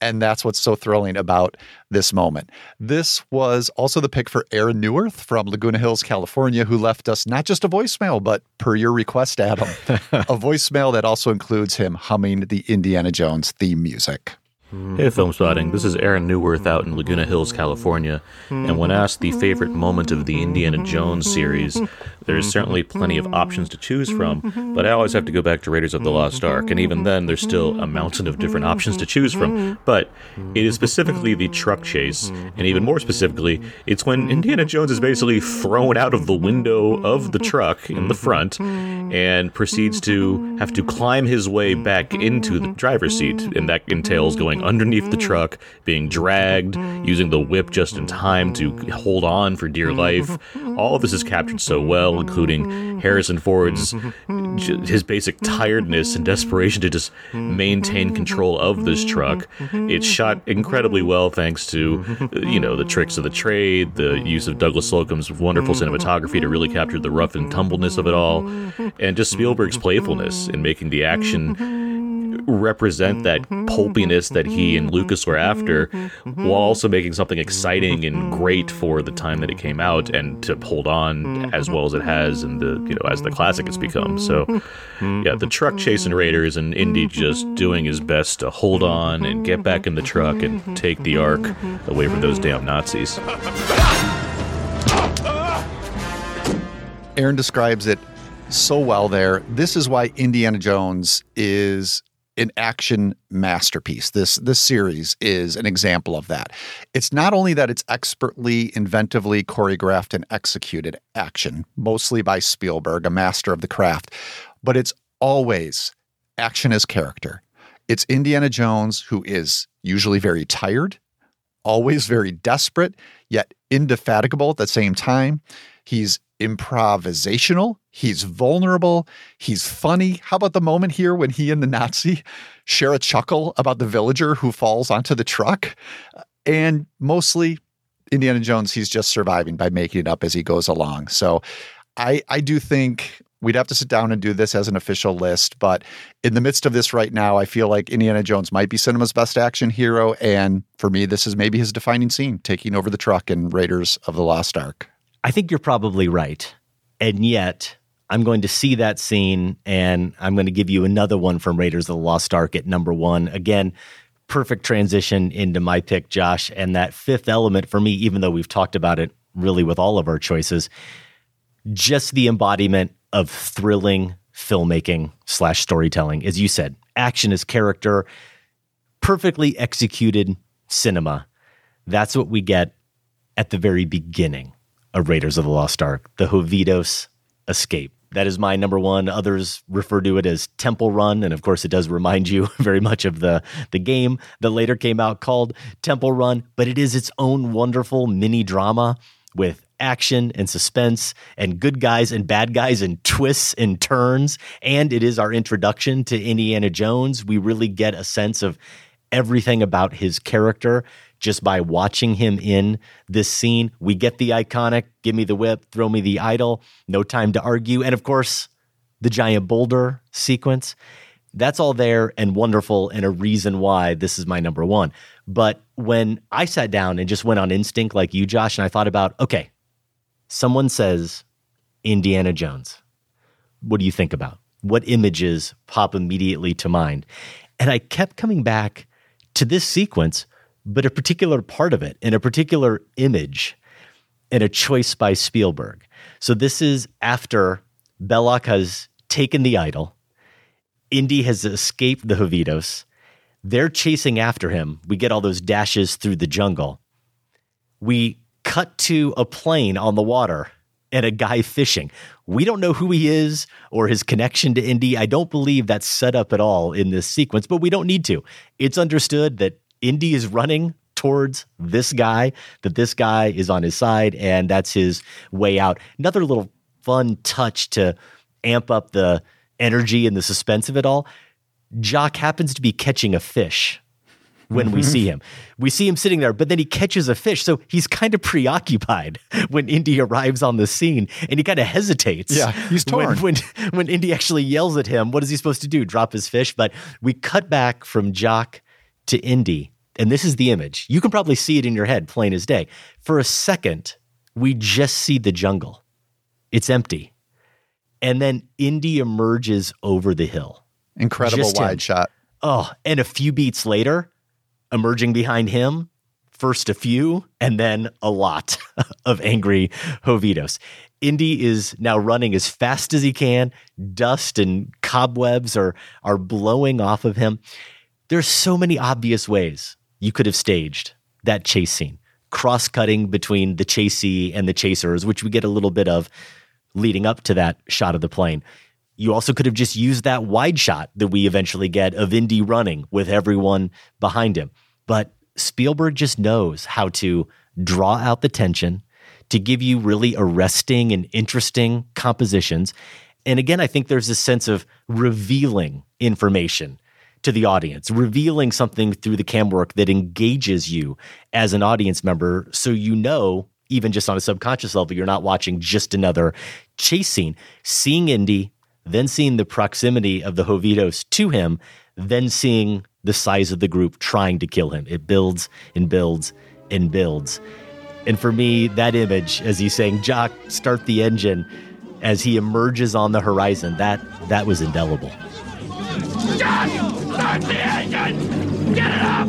And that's what's so thrilling about this moment. This was also the pick for Aaron Neuwirth from Laguna Hills, California, who left us not just a voicemail, but per your request, Adam, a voicemail that also includes him humming the Indiana Jones theme music. Hey, Filmspotting. This is Aaron Neuwirth out in Laguna Hills, California. And when asked the favorite moment of the Indiana Jones series, there's certainly plenty of options to choose from, but I always have to go back to Raiders of the Lost Ark, and even then, there's still a mountain of different options to choose from. But it is specifically the truck chase, and even more specifically, it's when Indiana Jones is basically thrown out of the window of the truck in the front and proceeds to have to climb his way back into the driver's seat, and that entails going underneath the mm-hmm. truck, being dragged, using the whip just in time to hold on for dear mm-hmm. life. All of this is captured so well, including mm-hmm. Harrison Ford's his basic tiredness and desperation to just maintain control of this truck. It's shot incredibly well thanks to you know the tricks of the trade, the use of Douglas Slocombe's wonderful cinematography to really capture the rough and tumbleness of it all, and just Spielberg's playfulness in making the action represent that mm-hmm. pulpiness that he and mm-hmm. Lucas were after, mm-hmm. while also making something exciting and great for the time that it came out, and to hold on as well as it has, and the you know as the classic it's become. So, yeah, the truck chasing Raiders and Indy just doing his best to hold on and get back in the truck and take the Ark away from those damn Nazis. Aaron describes it so well there. This is why Indiana Jones is an action masterpiece. This this series is an example of that. It's not only that it's expertly, inventively choreographed and executed action, mostly by Spielberg, a master of the craft, but it's always action as character. It's Indiana Jones who is usually very tired, always very desperate, yet indefatigable at the same time. He's improvisational. He's vulnerable. He's funny. How about the moment here when he and the Nazi share a chuckle about the villager who falls onto the truck? Uh, and mostly, Indiana Jones, he's just surviving by making it up as he goes along. So I, I do think we'd have to sit down and do this as an official list. But in the midst of this right now, I feel like Indiana Jones might be cinema's best action hero. And for me, this is maybe his defining scene, taking over the truck in Raiders of the Lost Ark. I think you're probably right. And yet, I'm going to see that scene and I'm going to give you another one from Raiders of the Lost Ark at number one. Again, perfect transition into my pick, Josh. And that fifth element for me, even though we've talked about it really with all of our choices, just the embodiment of thrilling filmmaking slash storytelling. As you said, action is character, perfectly executed cinema. That's what we get at the very beginning of Raiders of the Lost Ark, the Hovitos escape. That is my number one. Others refer to it as Temple Run, and of course, it does remind you very much of the the game that later came out called Temple Run. But it is its own wonderful mini drama with action and suspense and good guys and bad guys and twists and turns. And it is our introduction to Indiana Jones. We really get a sense of everything about his character just by watching him in this scene. We get the iconic give me the whip, throw me the idol, no time to argue. And of course, the giant boulder sequence. That's all there and wonderful, and a reason why this is my number one. But when I sat down and just went on instinct like you, Josh, and I thought about, okay, someone says Indiana Jones. What do you think about? What images pop immediately to mind? And I kept coming back to this sequence but a particular part of it and a particular image and a choice by Spielberg. So this is after Belloq has taken the idol, Indy has escaped the Hovitos. They're chasing after him. We get all those dashes through the jungle. We cut to a plane on the water and a guy fishing. We don't know who he is or his connection to Indy. I don't believe that's set up at all in this sequence, but we don't need to. It's understood that Indy is running towards this guy, that this guy is on his side, and that's his way out. Another little fun touch to amp up the energy and the suspense of it all, Jock happens to be catching a fish when we Mm-hmm. see him. We see him sitting there, but then he catches a fish. So he's kind of preoccupied when Indy arrives on the scene and he kind of hesitates. Yeah, he's torn. When, when, when Indy actually yells at him, what is he supposed to do? Drop his fish? But we cut back from Jock to Indy, and this is the image. You can probably see it in your head, plain as day. For a second, we just see the jungle, it's empty. And then Indy emerges over the hill. Incredible Just him. wide shot. Oh, and a few beats later, emerging behind him, first a few and then a lot of angry Hovitos. Indy is now running as fast as he can. Dust and cobwebs are are blowing off of him. There's so many obvious ways you could have staged that chase scene, cross-cutting between the chasee and the chasers, which we get a little bit of leading up to that shot of the plane. You also could have just used that wide shot that we eventually get of Indy running with everyone behind him. But Spielberg just knows how to draw out the tension, to give you really arresting and interesting compositions. And again, I think there's this sense of revealing information to the audience, revealing something through the cam work that engages you as an audience member so you know, even just on a subconscious level, you're not watching just another chase scene. Seeing Indy, then seeing the proximity of the Hovitos to him, then seeing the size of the group trying to kill him. It builds and builds and builds. And for me, that image, as he's saying, Jock, start the engine, as he emerges on the horizon, that that was indelible. Start the engine! Get it up!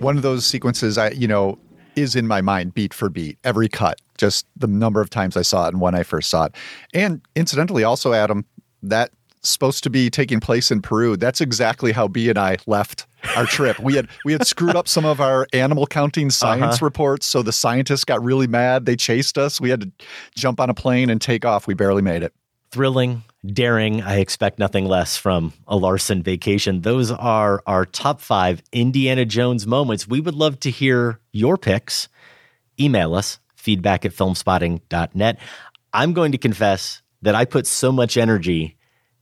One of those sequences I, you know, is in my mind beat for beat, every cut, just the number of times I saw it and when I first saw it. And incidentally, also, Adam, that supposed to be taking place in Peru. That's exactly how B and I left our trip. We had we had screwed up some of our animal counting science Uh-huh. reports, so the scientists got really mad. They chased us. We had to jump on a plane and take off. We barely made it. Thrilling, daring. I expect nothing less from a Larsen vacation. Those are our top five Indiana Jones moments. We would love to hear your picks. Email us, feedback at filmspotting.net. I'm going to confess that I put so much energy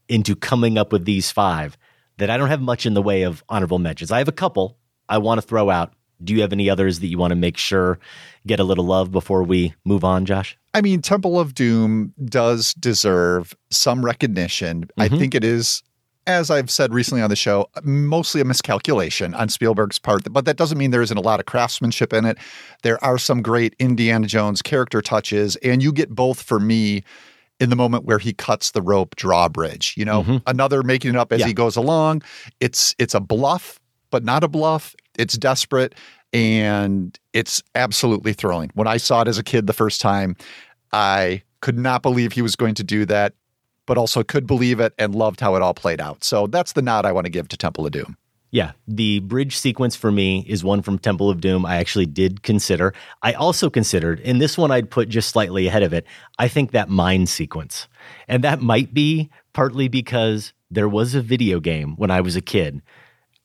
into coming up with these five that I don't have much in the way of honorable mentions. I have a couple I want to throw out. Do you have any others that you want to make sure get a little love before we move on, Josh? I mean, Temple of Doom does deserve some recognition. I Mhm. think it is, as I've said recently on the show, mostly a miscalculation on Spielberg's part, but that doesn't mean there isn't a lot of craftsmanship in it. There are some great Indiana Jones character touches, and you get both for me in the moment where he cuts the rope drawbridge. You know, Mhm. another making it up as Yeah. he goes along. It's it's a bluff, but not a bluff. It's desperate and it's absolutely thrilling. When I saw it as a kid the first time, I could not believe he was going to do that, but also could believe it and loved how it all played out. So that's the nod I want to give to Temple of Doom. Yeah, the bridge sequence for me is one from Temple of Doom I actually did consider. I also considered, and this one I'd put just slightly ahead of it, I think that mine sequence. And that might be partly because there was a video game when I was a kid.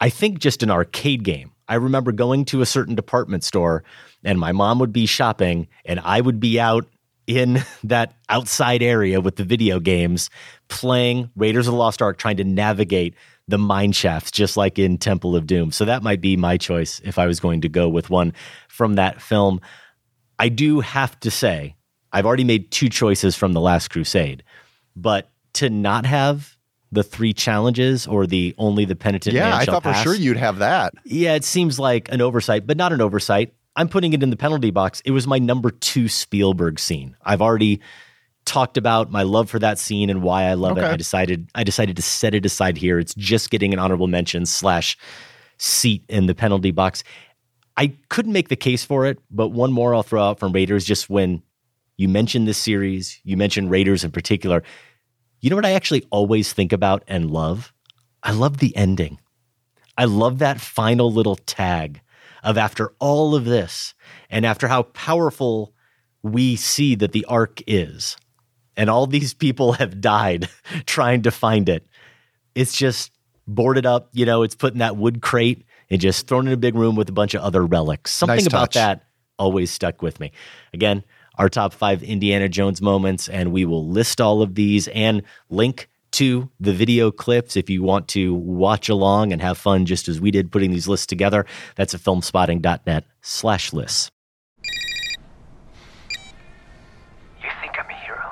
I think just an arcade game. I remember going to a certain department store and my mom would be shopping and I would be out in that outside area with the video games playing Raiders of the Lost Ark, trying to navigate the mine shafts, just like in Temple of Doom. So that might be my choice if I was going to go with one from that film. I do have to say, I've already made two choices from The Last Crusade, but to not have the three challenges or the only the penitent yeah, man I shall thought for sure you'd have that. yeah, it seems like an oversight, but not an oversight. I'm putting it in the penalty box. It was my number two Spielberg scene. I've already talked about my love for that scene and why I love it. I decided I decided to set it aside here. It's just getting an honorable mention slash seat in the penalty box. I couldn't make the case for it, but one more I'll throw out from Raiders just when you mentioned this series, you mentioned Raiders in particular. You know what I actually always think about and love? I love the ending. I love that final little tag of after all of this and after how powerful we see that the ark is and all these people have died trying to find it. It's just boarded up, you know, it's put in that wood crate and just thrown in a big room with a bunch of other relics. Something Nice about that always stuck with me. Again, our top five Indiana Jones moments, and we will list all of these and link to the video clips if you want to watch along and have fun just as we did putting these lists together. That's at filmspotting.net slash lists. You think I'm a hero?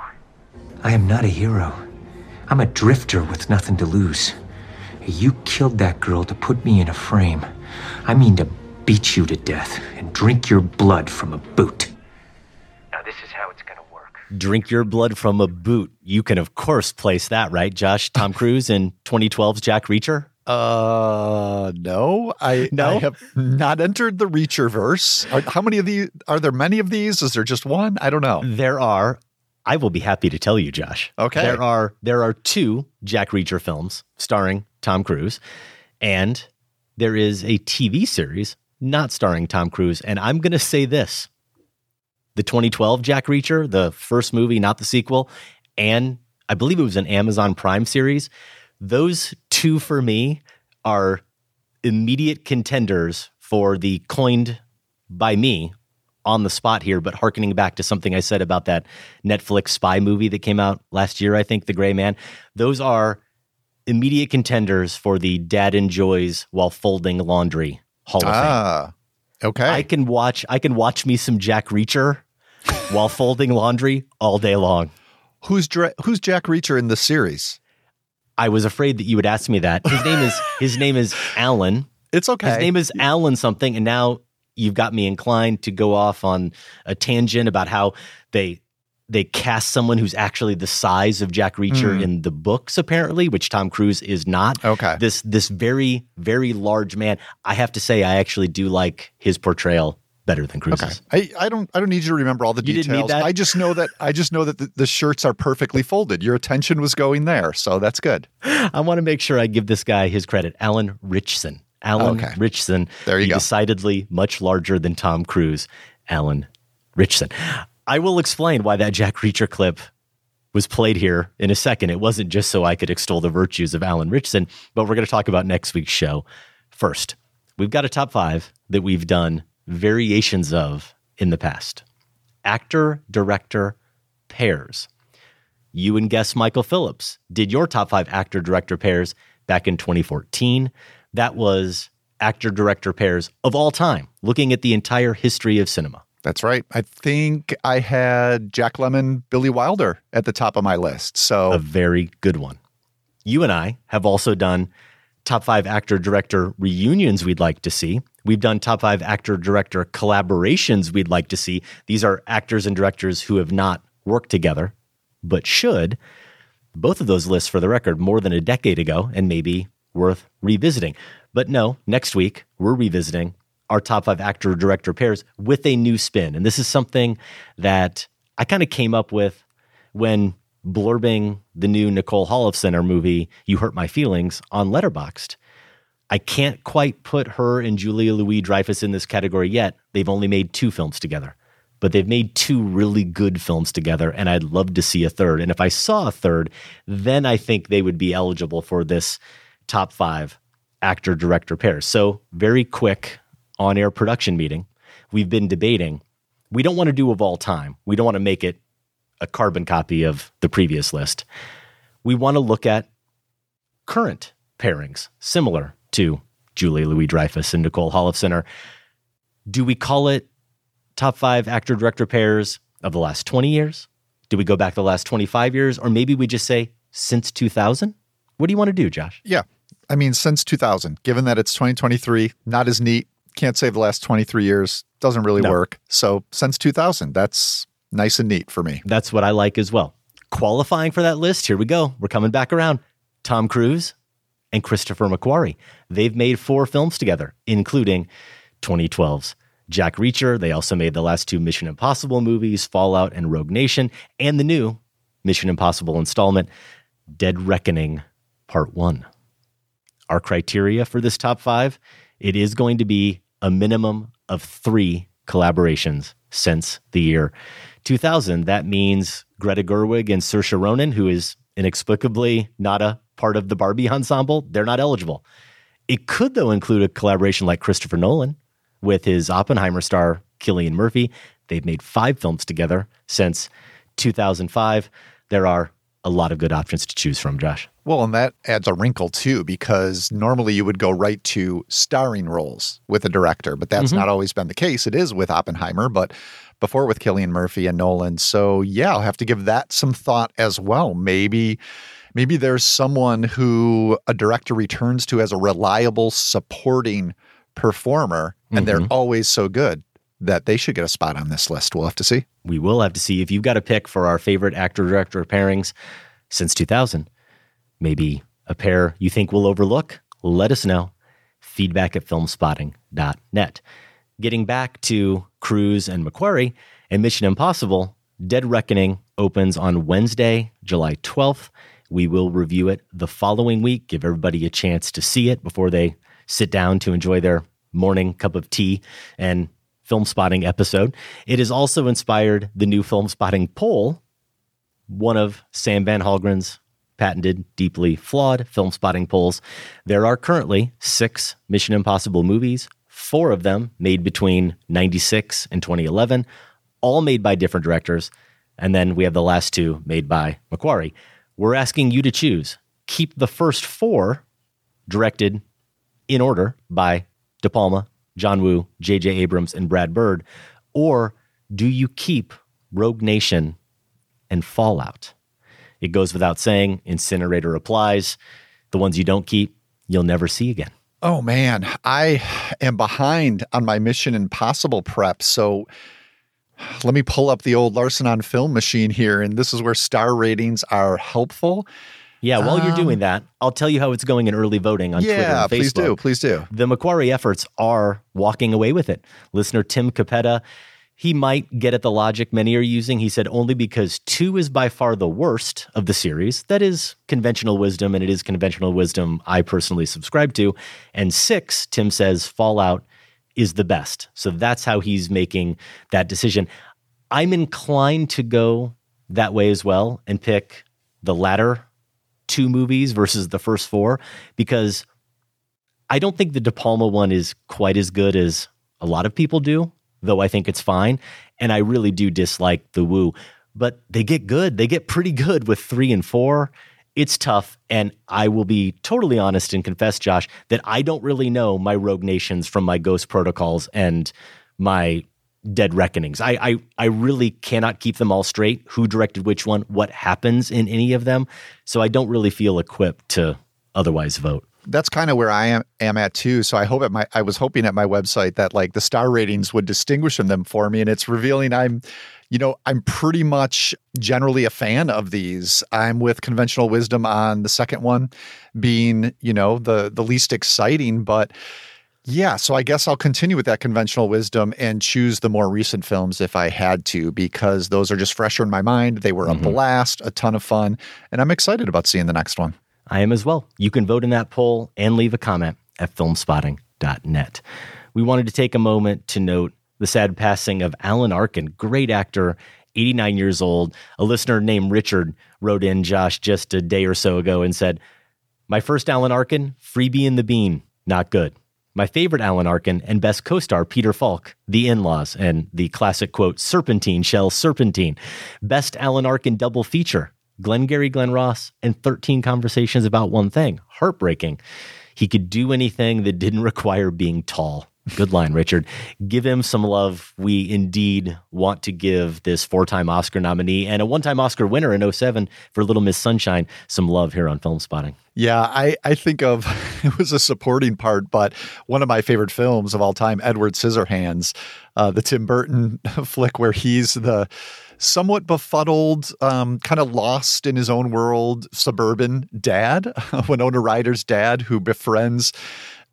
I am not a hero. I'm a drifter with nothing to lose. You killed that girl to put me in a frame. I mean to beat you to death and drink your blood from a boot. Drink your blood from a boot. You can, of course, place that, right, Josh? Tom Cruise in 2012's Jack Reacher? Uh, no, I, No? I have not entered the Reacher verse. Are, how many of these? Are there many of these? Is there just one? I don't know. There are. I will be happy to tell you, Josh. Okay. There are there are two Jack Reacher films starring Tom Cruise, and there is a TV series not starring Tom Cruise. And I'm going to say this: the 2012 Jack Reacher, the first movie, not the sequel, and I believe it was an Amazon Prime series. Those two for me are immediate contenders for the coined by me on the spot here, but harkening back to something I said about that Netflix spy movie that came out last year, I think, The Gray Man. Those are immediate contenders for the dad enjoys while folding laundry Hall of Fame. Ah, okay. I can watch I can watch me some Jack Reacher while folding laundry all day long. Who's Dra- Who's Jack Reacher in the series? I was afraid that you would ask me that. His name is his name is Alan. It's okay. His name is Alan something, and now you've got me inclined to go off on a tangent about how they they cast someone who's actually the size of Jack Reacher Mm. in the books, apparently, which Tom Cruise is not. Okay. This this very very large man. I have to say, I actually do like his portrayal better than Cruise's. I, I don't I don't need you to remember all the You details. didn't need that? I just know that I just know that the, the shirts are perfectly folded. Your attention was going there, so that's good. I want to make sure I give this guy his credit. Alan Ritchson. Alan Okay. Ritchson. There you the go. Decidedly much larger than Tom Cruise. Alan Ritchson. I will explain why that Jack Reacher clip was played here in a second. It wasn't just so I could extol the virtues of Alan Ritchson, but we're going to talk about next week's show. First, we've got a top five that we've done variations of in the past. Actor, director, pairs you and guest Michael Phillips did your top five actor director pairs back in 2014. That was actor director pairs of all time, looking at the entire history of cinema. That's right. I think I had Jack Lemmon, Billy Wilder at the top of my list. So A very good one. You and I have also done top five actor director reunions we'd like to see. We've done top five actor director collaborations we'd like to see. These are actors and directors who have not worked together, but should. Both of those lists, for the record, more than a decade ago and maybe worth revisiting. But no, next week, we're revisiting our top five actor director pairs with a new spin. And this is something that I kind of came up with when blurbing the new Nicole Holofcener movie, You Hurt My Feelings, on Letterboxd. I can't quite put her and Julia Louis Dreyfus in this category yet. They've only made two films together, but they've made two really good films together, and I'd love to see a third. And if I saw a third, then I think they would be eligible for this top five actor director pair. So, very quick on air production meeting. We've been debating. We don't want to do of all time, we don't want to make it a carbon copy of the previous list. We want to look at current pairings similar to Julie Louis Dreyfus and Nicole Holofcener. Do we call it top five actor director pairs of the last 20 years? Do we go back the last 25 years? Or maybe we just say since 2000? What do you want to do, Josh? yeah, I mean since 2000. Given that it's 2023, not as neat. Can't say the last 23 years. Doesn't really No. work. So since 2000, that's nice and neat for me. That's what I like as well. Qualifying for that list, here we go. We're coming back around. Tom Cruise and Christopher McQuarrie. They've made four films together, including 2012's Jack Reacher. They also made the last two Mission Impossible movies, Fallout and Rogue Nation, and the new Mission Impossible installment, Dead Reckoning Part 1. Our criteria for this top five it is going to be a minimum of three collaborations since the year 2000. That means Greta Gerwig and Saoirse Ronan, who is inexplicably not a part of the Barbie ensemble, they're not eligible. It could, though, include a collaboration like Christopher Nolan with his Oppenheimer star, Cillian Murphy. They've made five films together since 2005. There are a lot of good options to choose from, Josh. Well, and that adds a wrinkle too, because normally you would go right to starring roles with a director, but that's Mhm. not always been the case. It is with Oppenheimer, but before with Cillian Murphy and Nolan. So yeah, I'll have to give that some thought as well. Maybe maybe there's someone who a director returns to as a reliable supporting performer, and they're Mhm. always so good that they should get a spot on this list. We'll have to see. We will have to see if you've got a pick for our favorite actor director pairings since 2000. Maybe a pair you think we'll overlook? Let us know. Feedback at filmspotting.net. Getting back to Cruise and McQuarrie and Mission Impossible, Dead Reckoning opens on Wednesday, July 12th. We will review it the following week, give everybody a chance to see it before they sit down to enjoy their morning cup of tea and Filmspotting episode. It has also inspired the new Filmspotting poll, one of Sam Van Hallgren's patented, deeply flawed Filmspotting polls. There are currently six Mission Impossible movies, four of them made between 96 and 2011, all made by different directors. And then we have the last two made by McQuarrie. We're asking you to choose. Keep the first four directed in order by De Palma, John Woo, J.J. Abrams, and Brad Bird? Or do you keep Rogue Nation and Fallout? It goes without saying, Incinerator applies. The ones you don't keep, you'll never see again. Oh man, I am behind on my Mission Impossible prep. So let me pull up the old Larsen on film machine here. And this is where star ratings are helpful. Yeah, while you're Um, doing that, I'll tell you how it's going in early voting on Twitter Yeah, and Facebook. please do. Please do. The McQuarrie efforts are walking away with it. Listener Tim Capetta, he might get at the logic many are using. He said only because two is by far the worst of the series. That is conventional wisdom, and it is conventional wisdom I personally subscribe to. And six, Tim says Fallout is the best. So that's how he's making that decision. I'm inclined to go that way as well and pick the latter two movies versus the first four because I don't think the De Palma one is quite as good as a lot of people do, though I think it's fine. And I really do dislike the Woo, but they get good. They get pretty good with three and four. It's tough. And I will be totally honest and confess, Josh, that I don't really know my Rogue Nations from my Ghost Protocols and my Dead Reckonings. I, I I really cannot keep them all straight. Who directed which one? What happens in any of them? So I don't really feel equipped to otherwise vote. That's kind of where I am, am at too. So I hope at my I was hoping at my website that like the star ratings would distinguish them for me. And it's revealing I'm you know, I'm pretty much generally a fan of these. I'm with conventional wisdom on the second one being, you know, the the least exciting, but yeah, so I guess I'll continue with that conventional wisdom and choose the more recent films if I had to, because those are just fresher in my mind. They were a mm-hmm. blast, a ton of fun, and I'm excited about seeing the next one. I am as well. You can vote in that poll and leave a comment at filmspotting.net. We wanted to take a moment to note the sad passing of Alan Arkin, great actor, 89 years old. A listener named Richard wrote in Josh just a day or so ago and said, My first Alan Arkin, Freebie in the Bean, not good. My favorite Alan Arkin and best co star Peter Falk, The In Laws, and the classic quote, Serpentine, Shel Serpentine. Best Alan Arkin double feature, Glengarry Glen Ross, and 13 Conversations About One Thing. Heartbreaking. He could do anything that didn't require being tall. Good line, Richard. Give him some love. We indeed want to give this four time Oscar nominee and a one time Oscar winner in 07 for Little Miss Sunshine some love here on Filmspotting. Yeah, I, I think of it was a supporting part, but one of my favorite films of all time, Edward Scissorhands, uh, the Tim Burton flick where he's the somewhat befuddled, um, kind of lost in his own world suburban dad, Winona Ryder's dad, who befriends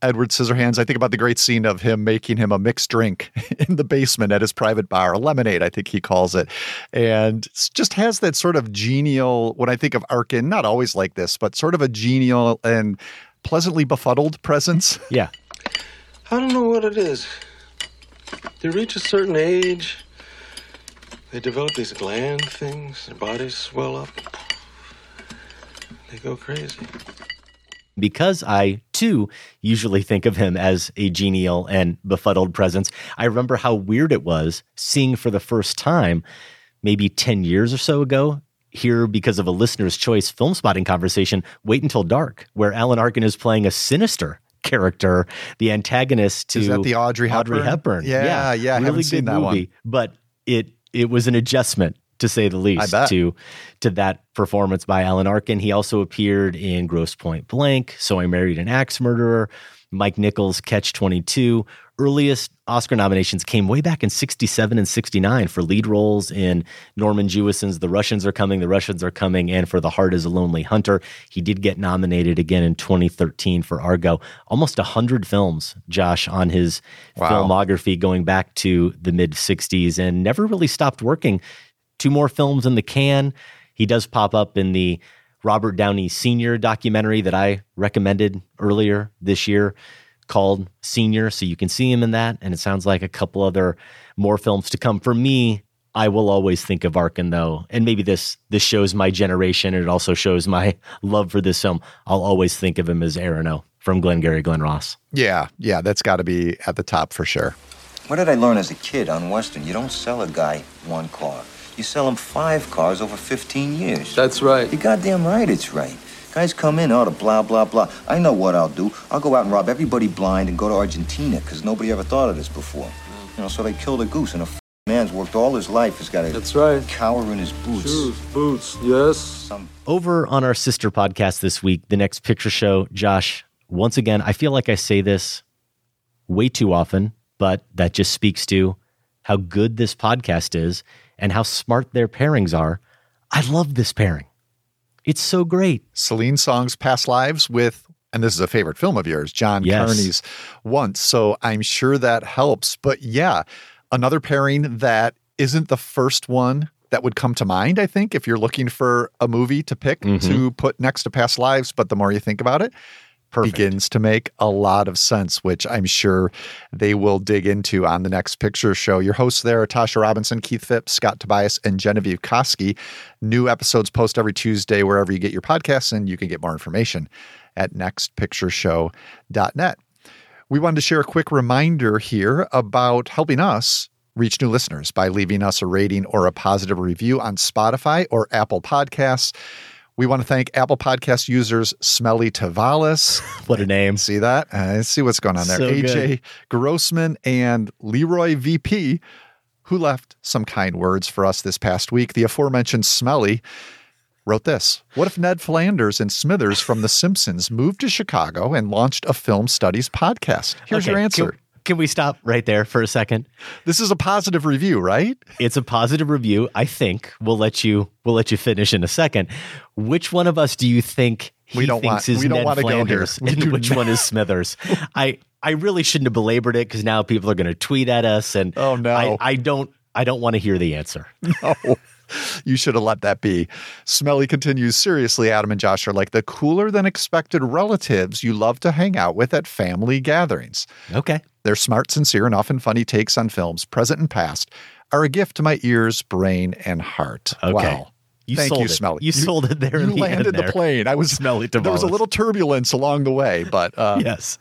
Edward Scissorhands. I think about the great scene of him making him a mixed drink in the basement at his private bar, a lemonade, I think he calls it. And just has that sort of genial, when I think of Arkin, not always like this, but sort of a genial and pleasantly befuddled presence. Yeah. I don't know what it is. They reach a certain age, they develop these gland things, their bodies swell up, they go crazy. because I too usually think of him as a genial and befuddled presence. I remember how weird it was seeing for the first time, maybe 10 years or so ago, here because of a listener's choice Filmspotting conversation, Wait Until Dark, where Alan Arkin is playing a sinister character, the antagonist to Is that the Audrey Audrey Hepburn? Hepburn. Yeah, yeah, really good seen that movie, one. but it it was an adjustment to say the least to to that performance by Alan Arkin. He also appeared in Grosse Pointe Blank, So I Married an Axe Murderer, Mike Nichols' Catch 22. Earliest Oscar nominations came way back in 67 and 69 for lead roles in Norman Jewison's The Russians Are Coming, The Russians Are Coming, and for The Heart is a Lonely Hunter. He did get nominated again in 2013 for Argo. Almost 100 films, Josh, on his Wow. filmography going back to the mid 60s and never really stopped working. Two more films in the can. He does pop up in the Robert Downey Sr. documentary that I recommended earlier this year called Senior. So you can see him in that. And it sounds like a couple other more films to come. For me, I will always think of Arkin though. And maybe this this shows my generation and it also shows my love for this film. I'll always think of him as Aaronow from Glengarry Glen Ross. Yeah, yeah, that's got to be at the top for sure. What did I learn as a kid on Western? You don't sell a guy one car. You sell them five cars over 15 years. That's right. You're goddamn right it's right. Guys come in, oh, the blah, blah, blah. I know what I'll do. I'll go out and rob everybody blind and go to Argentina because nobody ever thought of this before. You know, so they killed a goose and a man's worked all his life. He's got a That's right. cower in his boots. Shoes, boots, yes. Over on our sister podcast this week, the next picture show, Josh, once again, I feel like I say this way too often, but that just speaks to how good this podcast is and how smart their pairings are. I love this pairing. It's so great. Celine Song's Past Lives with, and this is a favorite film of yours, John Yes. Carney's Once. So I'm sure that helps. But yeah, another pairing that isn't the first one that would come to mind, I think, if you're looking for a movie to pick Mm-hmm. to put next to Past Lives. But the more you think about it, begins to make a lot of sense, which I'm sure they will dig into on the next picture show. Your hosts there are Tasha Robinson, Keith Phipps, Scott Tobias, and Genevieve Koski. New episodes post every Tuesday wherever you get your podcasts, and you can get more information at nextpictureshow.net. We wanted to share a quick reminder here about helping us reach new listeners by leaving us a rating or a positive review on Spotify or Apple Podcasts. We want to thank Apple Podcast users Smelly Tavalis. What a name. See that? Uh, see what's going on there. So AJ good. Grossman and Leroy VP, who left some kind words for us this past week. The aforementioned Smelly wrote this What if Ned Flanders and Smithers from The Simpsons moved to Chicago and launched a film studies podcast? Here's Okay, your answer. Can, can we stop right there for a second? This is a positive review, right? It's a positive review. I think we'll let you we'll let you finish in a second. Which one of us do you think he We don't thinks want- is we don't Ned go here. Flanders We and which not. one is Smithers? I I really shouldn't have belabored it because now people are going to tweet at us, and Oh, no. I, I don't I don't want to hear the answer. No. You should have let that be. Smelly continues seriously, Adam and Josh are like the cooler than expected relatives you love to hang out with at family gatherings. Okay. Their smart, sincere, and often funny takes on films, present and past, are a gift to my ears, brain, and heart. Okay. Wow. You Thank sold you, it. Smelly. You sold it there You in the landed end the plane. I was Smelly There was a little turbulence along the way, but uh, yes.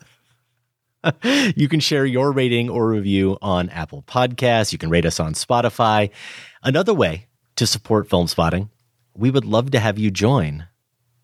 you can share your rating or review on Apple Podcasts. You can rate us on Spotify. Another way to support Filmspotting, we would love to have you join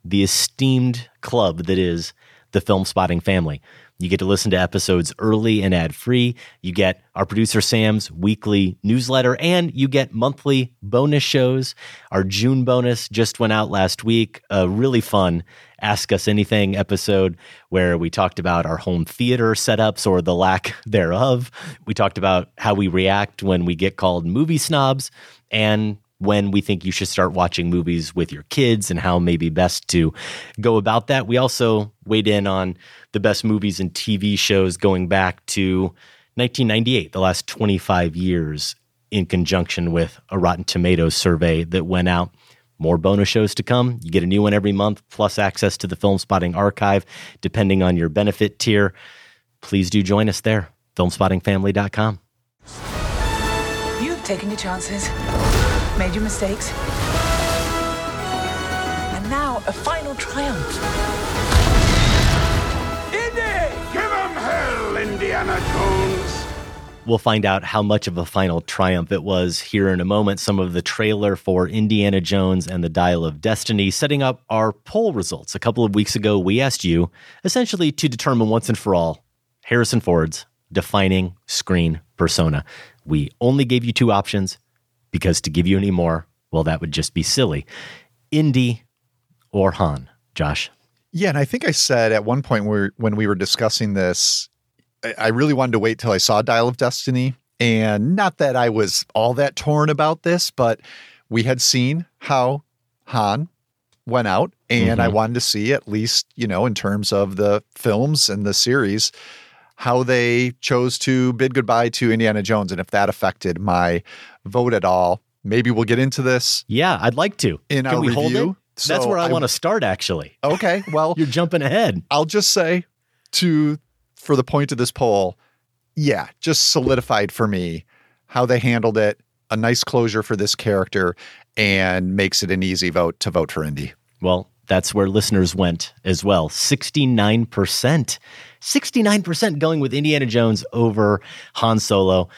the esteemed club that is the Filmspotting family. You get to listen to episodes early and ad free. You get our producer Sam's weekly newsletter, and you get monthly bonus shows. Our June bonus just went out last week. A really fun Ask Us Anything episode where we talked about our home theater setups or the lack thereof. We talked about how we react when we get called movie snobs and when we think you should start watching movies with your kids and how maybe best to go about that. We also weighed in on the best movies and TV shows going back to 1998, the last 25 years, in conjunction with a Rotten Tomatoes survey that went out. More bonus shows to come. You get a new one every month, plus access to the Filmspotting Archive, depending on your benefit tier. Please do join us there, filmspottingfamily.com. You've taken your chances, made your mistakes. And now a final triumph. Indy! Give him hell, Indiana Jones! We'll find out how much of a final triumph it was here in a moment. Some of the trailer for Indiana Jones and the Dial of Destiny setting up our poll results. A couple of weeks ago, we asked you essentially to determine once and for all Harrison Ford's defining screen persona. We only gave you two options because to give you any more, well, that would just be silly. Indy or Han, Josh? Yeah, and I think I said at one point where, when we were discussing this, I, I really wanted to wait till I saw Dial of Destiny. And not that I was all that torn about this, but we had seen how Han went out, and I Mhm. wanted to see at least, you know, in terms of the films and the series, how they chose to bid goodbye to Indiana Jones and if that affected my vote at all. Maybe we'll get into this. Yeah, I'd like to. In Can our we review. hold it? That's where I, I- want to start, actually. Okay, well, You're jumping ahead. I'll just say to for the point of this poll, yeah, just solidified for me how they handled it, a nice closure for this character, and makes it an easy vote to vote for Indy. Well, that's where listeners went as well. 69%. 69% going with Indiana Jones over Han Solo.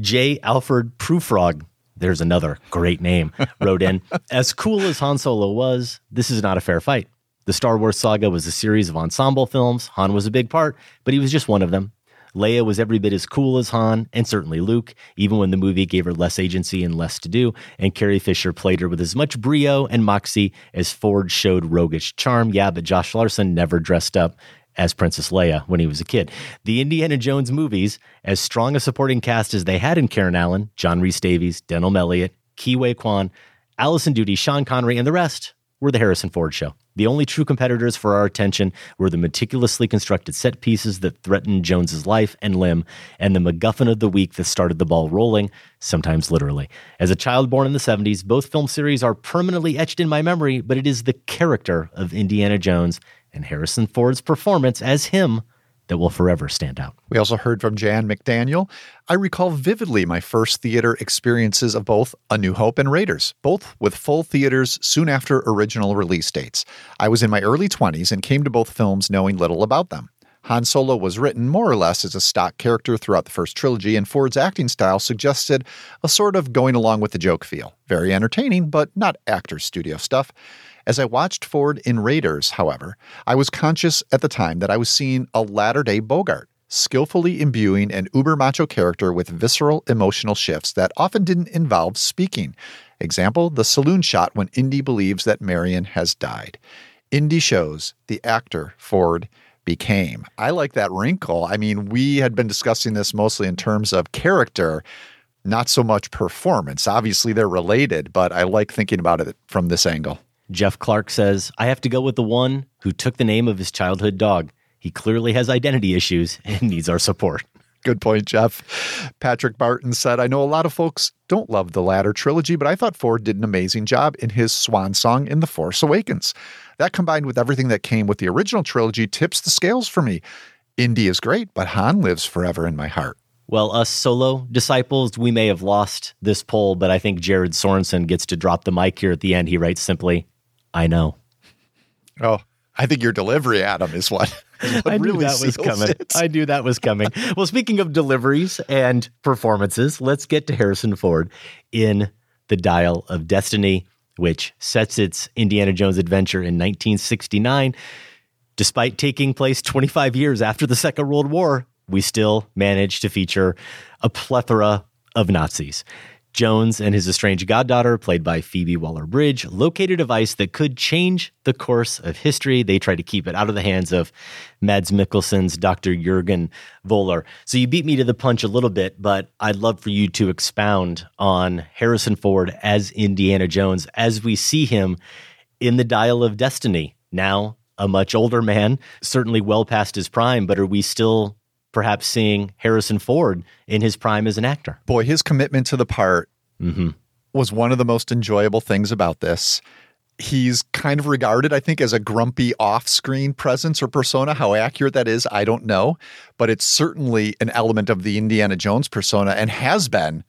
J. Alfred Prufrog, there's another great name, wrote in As cool as Han Solo was, this is not a fair fight. The Star Wars saga was a series of ensemble films. Han was a big part, but he was just one of them. Leia was every bit as cool as Han, and certainly Luke, even when the movie gave her less agency and less to do, and Carrie Fisher played her with as much brio and moxie as Ford showed roguish charm. Yeah, but Josh Larsen never dressed up as Princess Leia when he was a kid. The Indiana Jones movies, as strong a supporting cast as they had in Karen Allen, John Rhys Davies, Denholm Elliott, Kiwei Kwan, Alison Doody, Sean Connery, and the rest were the Harrison Ford show. The only true competitors for our attention were the meticulously constructed set pieces that threatened Jones's life and limb, and the MacGuffin of the week that started the ball rolling, sometimes literally. As a child born in the 70s, both film series are permanently etched in my memory, but it is the character of Indiana Jones and Harrison Ford's performance as him that will forever stand out. We also heard from Jan McDaniel. I recall vividly my first theater experiences of both A New Hope and Raiders, both with full theaters soon after original release dates. I was in my early 20s and came to both films knowing little about them. Han Solo was written more or less as a stock character throughout the first trilogy, and Ford's acting style suggested a sort of going along with the joke feel. Very entertaining, but not actor studio stuff. As I watched Ford in Raiders, however, I was conscious at the time that I was seeing a latter day Bogart, skillfully imbuing an uber macho character with visceral emotional shifts that often didn't involve speaking. Example the saloon shot when Indy believes that Marion has died. Indy shows the actor Ford became. I like that wrinkle. I mean, we had been discussing this mostly in terms of character, not so much performance. Obviously, they're related, but I like thinking about it from this angle. Jeff Clark says, I have to go with the one who took the name of his childhood dog. He clearly has identity issues and needs our support. Good point, Jeff. Patrick Barton said, I know a lot of folks don't love the latter trilogy, but I thought Ford did an amazing job in his swan song in The Force Awakens. That combined with everything that came with the original trilogy tips the scales for me. Indy is great, but Han lives forever in my heart. Well, us solo disciples, we may have lost this poll, but I think Jared Sorensen gets to drop the mic here at the end. He writes simply, I know. Oh, I think your delivery, Adam, is what. what I knew really that was coming. it. I knew that was coming. well, speaking of deliveries and performances, let's get to Harrison Ford in The Dial of Destiny, which sets its Indiana Jones adventure in 1969. Despite taking place 25 years after the Second World War, we still managed to feature a plethora of Nazis. Jones and his estranged goddaughter, played by Phoebe Waller Bridge, locate a device that could change the course of history. They try to keep it out of the hands of Mads Mikkelsen's Dr. Jurgen Voller. So you beat me to the punch a little bit, but I'd love for you to expound on Harrison Ford as Indiana Jones as we see him in the Dial of Destiny. Now, a much older man, certainly well past his prime, but are we still perhaps seeing Harrison Ford in his prime as an actor? Boy, his commitment to the part Mm-hmm. was one of the most enjoyable things about this. He's kind of regarded, I think, as a grumpy off screen presence or persona. How accurate that is, I don't know. But it's certainly an element of the Indiana Jones persona and has been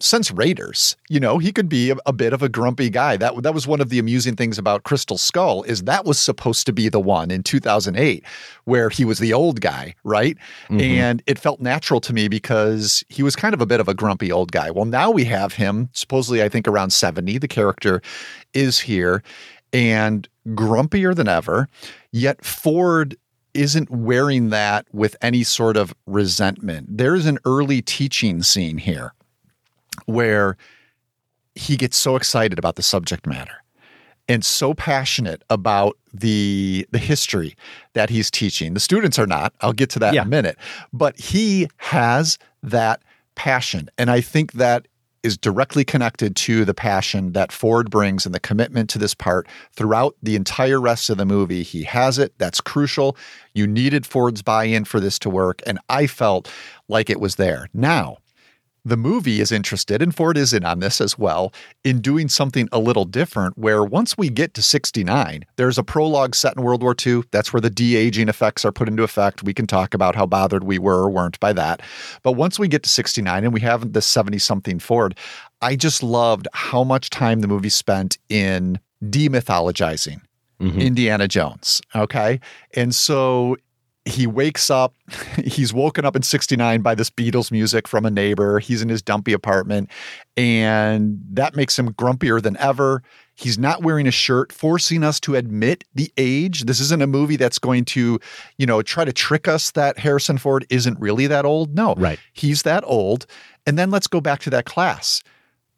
since Raiders. You know, he could be a, a, bit of a grumpy guy. That that was one of the amusing things about Crystal Skull is that was supposed to be the one in 2008 where he was the old guy, right? Mm-hmm. And it felt natural to me because he was kind of a bit of a grumpy old guy. Well, now we have him supposedly I think around 70. The character is here and grumpier than ever. Yet Ford isn't wearing that with any sort of resentment. There's an early teaching scene here where he gets so excited about the subject matter and so passionate about the the history that he's teaching. The students are not. I'll get to that yeah. in a minute. But he has that passion. And I think that is directly connected to the passion that Ford brings and the commitment to this part throughout the entire rest of the movie. He has it. That's crucial. You needed Ford's buy in for this to work. And I felt like it was there. Now, the movie is interested, and Ford is in on this as well, in doing something a little different. Where once we get to 69, there's a prologue set in World War II. That's where the de aging effects are put into effect. We can talk about how bothered we were or weren't by that. But once we get to 69 and we have the 70 something Ford, I just loved how much time the movie spent in demythologizing Mm-hmm. Indiana Jones. Okay. And so he wakes up. He's woken up in 69 by this Beatles music from a neighbor. He's in his dumpy apartment, and that makes him grumpier than ever. He's not wearing a shirt, forcing us to admit the age. This isn't a movie that's going to, you know, try to trick us that Harrison Ford isn't really that old. No, right. He's that old. And then let's go back to that class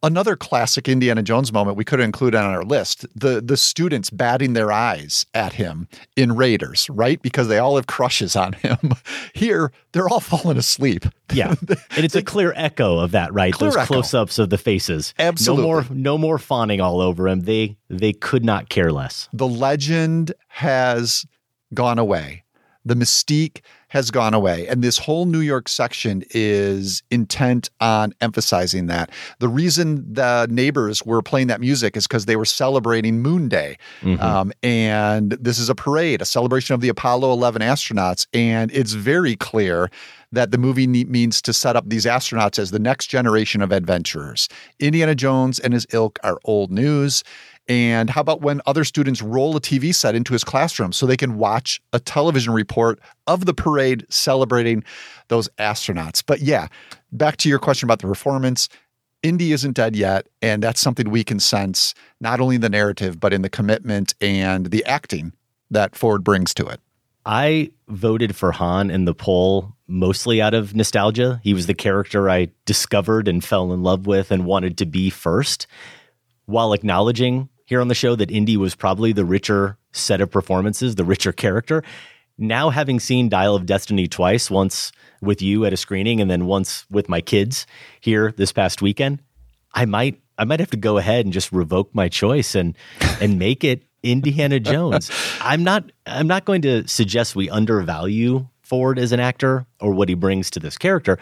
another classic Indiana Jones moment we could include on our list the the students batting their eyes at him in Raiders, right? Because they all have crushes on him. Here, they're all falling asleep. Yeah, and it's a clear echo of that, right? Those close-ups of the faces. Absolutely, no more no more fawning all over him. They they could not care less. The legend has gone away. The mystique has gone away. And this whole New York section is intent on emphasizing that. The reason the neighbors were playing that music is because they were celebrating Moon Day. Mm-hmm. Um, and this is a parade, a celebration of the Apollo 11 astronauts. And it's very clear that the movie means to set up these astronauts as the next generation of adventurers. Indiana Jones and his ilk are old news. And how about when other students roll a TV set into his classroom so they can watch a television report of the parade celebrating those astronauts? But yeah, back to your question about the performance. Indy isn't dead yet. And that's something we can sense not only in the narrative, but in the commitment and the acting that Ford brings to it. I voted for Han in the poll mostly out of nostalgia. He was the character I discovered and fell in love with and wanted to be first, while acknowledging here on the show that Indy was probably the richer set of performances, the richer character. Now, having seen Dial of Destiny twice, once with you at a screening and then once with my kids here this past weekend, I might I might have to go ahead and just revoke my choice and and make it Indiana Jones. I'm not I'm not going to suggest we undervalue Ford as an actor or what he brings to this character,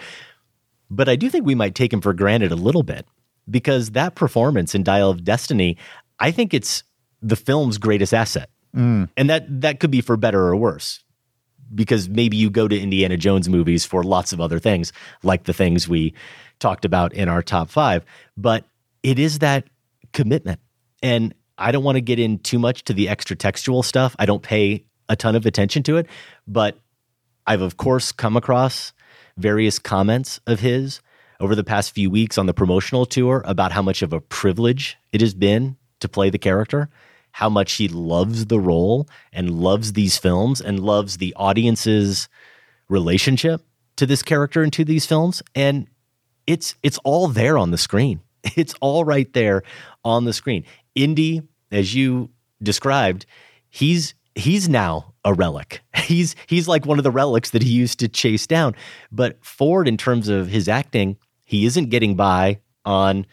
but I do think we might take him for granted a little bit because that performance in Dial of Destiny, I think it's the film's greatest asset. Mm. And that that could be for better or worse. Because maybe you go to Indiana Jones movies for lots of other things, like the things we talked about in our top five. But it is that commitment. And I don't want to get in too much to the extra textual stuff. I don't pay a ton of attention to it, but I've of course come across various comments of his over the past few weeks on the promotional tour about how much of a privilege it has been to play the character, how much he loves the role and loves these films and loves the audience's relationship to this character and to these films and it's it's all there on the screen. It's all right there on the screen. Indy, as you described, he's he's now a relic. He's he's like one of the relics that he used to chase down. But Ford, in terms of his acting, he isn't getting by on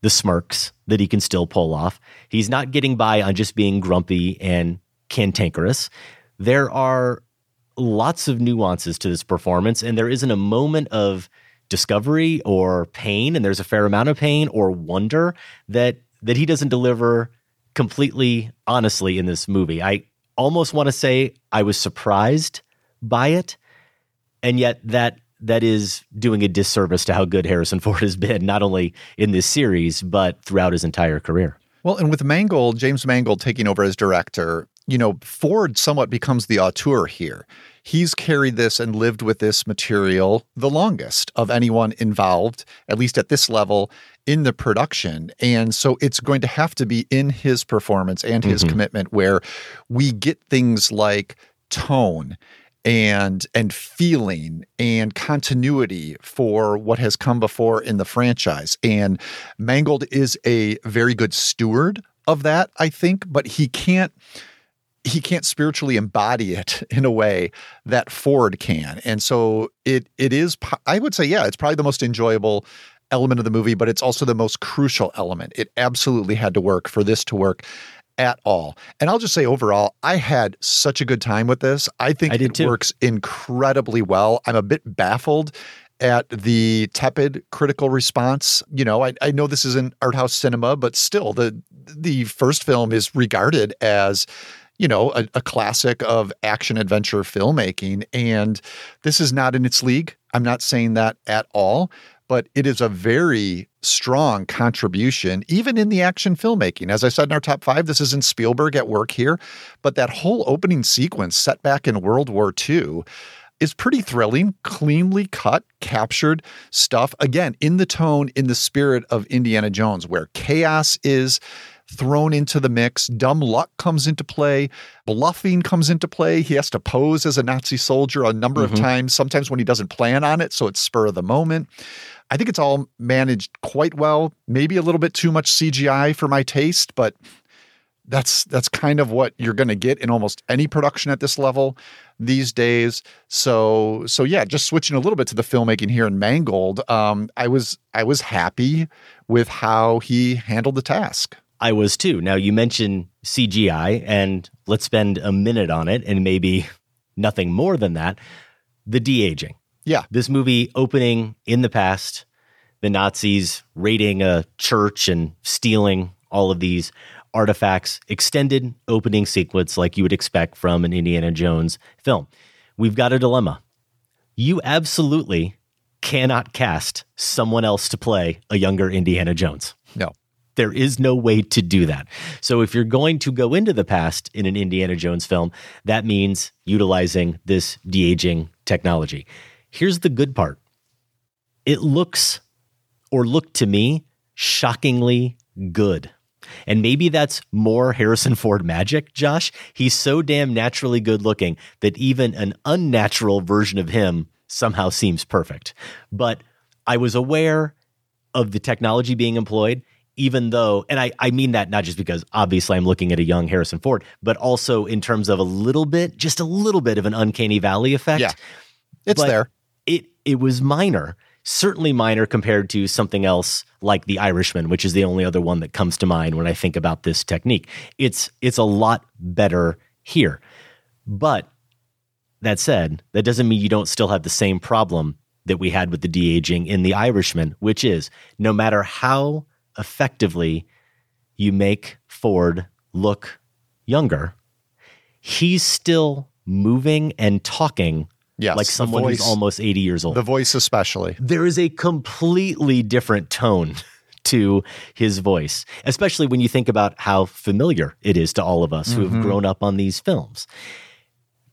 the smirks that he can still pull off. He's not getting by on just being grumpy and cantankerous. There are lots of nuances to this performance, and there isn't a moment of discovery or pain, and there's a fair amount of pain or wonder that that he doesn't deliver completely honestly in this movie. I almost want to say I was surprised by it, and yet that that is doing a disservice to how good Harrison Ford has been, not only in this series, but throughout his entire career. Well, and with Mangold, James Mangold taking over as director, you know, Ford somewhat becomes the auteur here. He's carried this and lived with this material the longest of anyone involved, at least at this level in the production. And so it's going to have to be in his performance and his Mm-hmm. commitment where we get things like tone and and feeling and continuity for what has come before in the franchise. And Mangold is a very good steward of that I think but he can't he can't spiritually embody it in a way that Ford can. And so it it is I would say yeah it's probably the most enjoyable element of the movie but it's also the most crucial element. It absolutely had to work for this to work at all. And I'll just say overall, I had such a good time with this. I think I it too. works incredibly well. I'm a bit baffled at the tepid critical response. You know, I, I know this isn't art house cinema, but still the the first film is regarded as you know, a, a classic of action adventure filmmaking. And this is not in its league. I'm not saying that at all, but it is a very strong contribution, even in the action filmmaking. As I said in our top five, this isn't Spielberg at work here, but that whole opening sequence set back in World War II is pretty thrilling, cleanly cut, captured stuff. Again, in the tone, in the spirit of Indiana Jones, where chaos is thrown into the mix. Dumb luck comes into play. Bluffing comes into play. He has to pose as a Nazi soldier a number of Mhm. times, sometimes when he doesn't plan on it. So it's spur of the moment. I think it's all managed quite well. Maybe a little bit too much CGI for my taste, but that's that's kind of what you're going to get in almost any production at this level these days. So so yeah, just switching a little bit to the filmmaking here in Mangold. Um, I was I was happy with how he handled the task. I was too. Now you mentioned CGI, and let's spend a minute on it, and maybe nothing more than that. The de aging. Yeah. This movie opening in the past, the Nazis raiding a church and stealing all of these artifacts, extended opening sequence like you would expect from an Indiana Jones film. We've got a dilemma. You absolutely cannot cast someone else to play a younger Indiana Jones. No. There is no way to do that. So if you're going to go into the past in an Indiana Jones film, that means utilizing this de-aging technology. Here's the good part. It looks or looked to me shockingly good. And maybe that's more Harrison Ford magic, Josh. He's so damn naturally good looking that even an unnatural version of him somehow seems perfect. But I was aware of the technology being employed, even though, and I, I mean that not just because obviously I'm looking at a young Harrison Ford, but also in terms of a little bit, just a little bit of an uncanny valley effect. Yeah. It's But there. It was minor, certainly minor compared to something else like The Irishman, which is the only other one that comes to mind when I think about this technique. It's it's a lot better here. But that said, that doesn't mean you don't still have the same problem that we had with the de-aging in The Irishman, which is no matter how effectively you make Ford look younger, he's still moving and talking Yes, like someone who's almost 80 years old. The voice, especially. there is a completely different tone to his voice, especially when you think about how familiar it is to all of us who Mhm. have grown up on these films.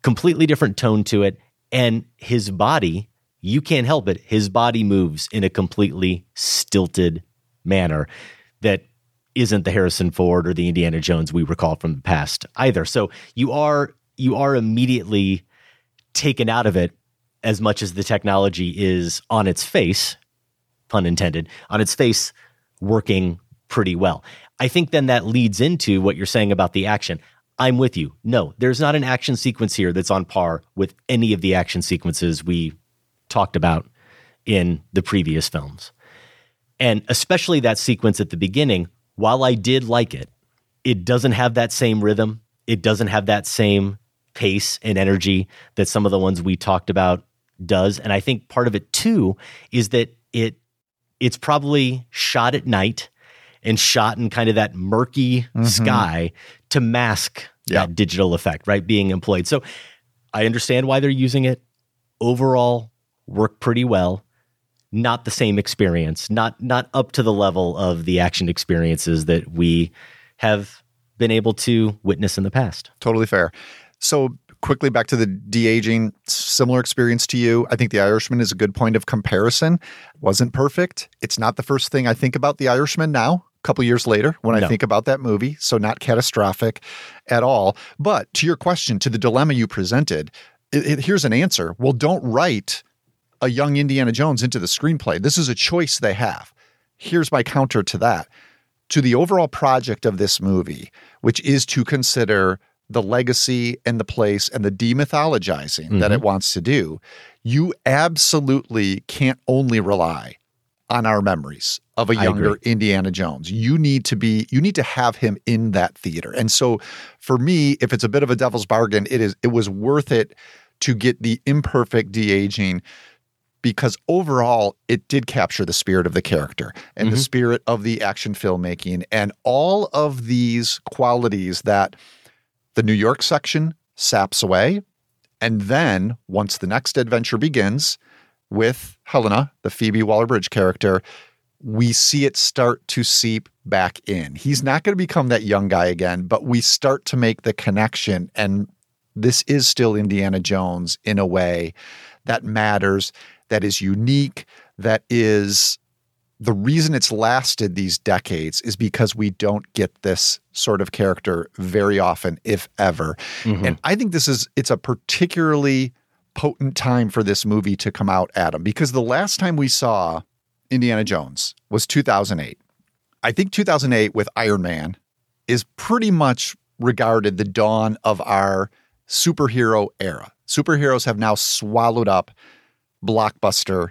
Completely different tone to it. And his body, you can't help it. His body moves in a completely stilted manner that isn't the Harrison Ford or the Indiana Jones we recall from the past either. So you are you are immediately taken out of it as much as the technology is on its face, pun intended, on its face working pretty well. I think then that leads into what you're saying about the action. I'm with you. No, there's not an action sequence here that's on par with any of the action sequences we talked about in the previous films. And especially that sequence at the beginning, while I did like it, it doesn't have that same rhythm. It doesn't have that same pace and energy that some of the ones we talked about does. And I think part of it too is that it it's probably shot at night and shot in kind of that murky Mhm. sky to mask that digital effect, right? Being employed. So I understand why they're using it. Overall, work pretty well. Not the same experience, not not up to the level of the action experiences that we have been able to witness in the past. Totally fair. So quickly back to the de aging, similar experience to you. I think The Irishman is a good point of comparison. Wasn't perfect. It's not the first thing I think about The Irishman now. A couple years later, when No. I think about that movie, so not catastrophic at all. But to your question, to the dilemma you presented, it, it- here's an answer. Well, don't write a young Indiana Jones into the screenplay. This is a choice they have. Here's my counter to that. To the overall project of this movie, which is to consider the legacy and the place and the demythologizing that it wants to do, you absolutely can't only rely on our memories of a younger. Indiana Jones. You need to be you need to have him in that theater. And so for me, if it's a bit of a devil's bargain, it is it was worth it to get the imperfect de-aging because overall it did capture the spirit of the character and the Mhm. spirit of the action filmmaking and all of these qualities that the New York section saps away. And then once the next adventure begins with Helena, the Phoebe Waller Bridge character, we see it start to seep back in. He's not going to become that young guy again, but we start to make the connection. And this is still Indiana Jones in a way that matters, that is unique, that is the reason it's lasted these decades is because we don't get this sort of character very often, if ever. Mm-hmm. And I think this is it's a particularly potent time for this movie to come out, Adam, because the last time we saw Indiana Jones was 2008. I think 2008 with Iron Man is pretty much regarded the dawn of our superhero era. Superheroes have now swallowed up blockbuster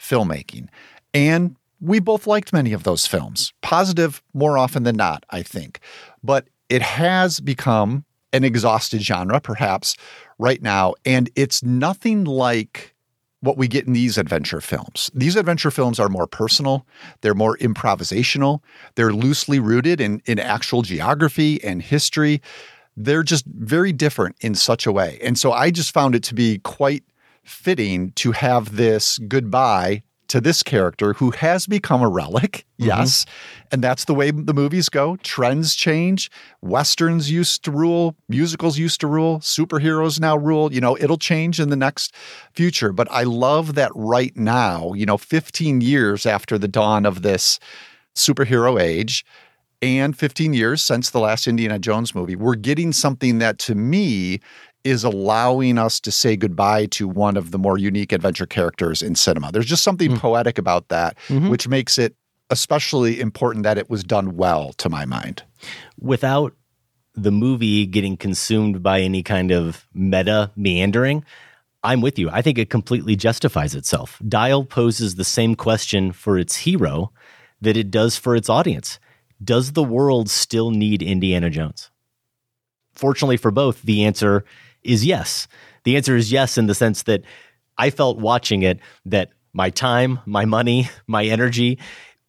filmmaking. And we both liked many of those films, positive more often than not, I think. But it has become an exhausted genre, perhaps, right now. And it's nothing like what we get in these adventure films. These adventure films are more personal, they're more improvisational, they're loosely rooted in, in actual geography and history. They're just very different in such a way. And so I just found it to be quite fitting to have this goodbye to this character who has become a relic. Mm-hmm. Yes. And that's the way the movies go. Trends change. Westerns used to rule, musicals used to rule, superheroes now rule. You know, it'll change in the next future. But I love that right now, you know, 15 years after the dawn of this superhero age, and 15 years since the last Indiana Jones movie, we're getting something that to me is allowing us to say goodbye to one of the more unique adventure characters in cinema. There's just something poetic about that, Mhm. which makes it especially important that it was done well, to my mind. without the movie getting consumed by any kind of meta meandering, I'm with you. I think it completely justifies itself. Dial poses the same question for its hero that it does for its audience. Does the world still need Indiana Jones? Fortunately for both, the answer is yes. The answer is yes in the sense that I felt watching it that my time, my money, my energy,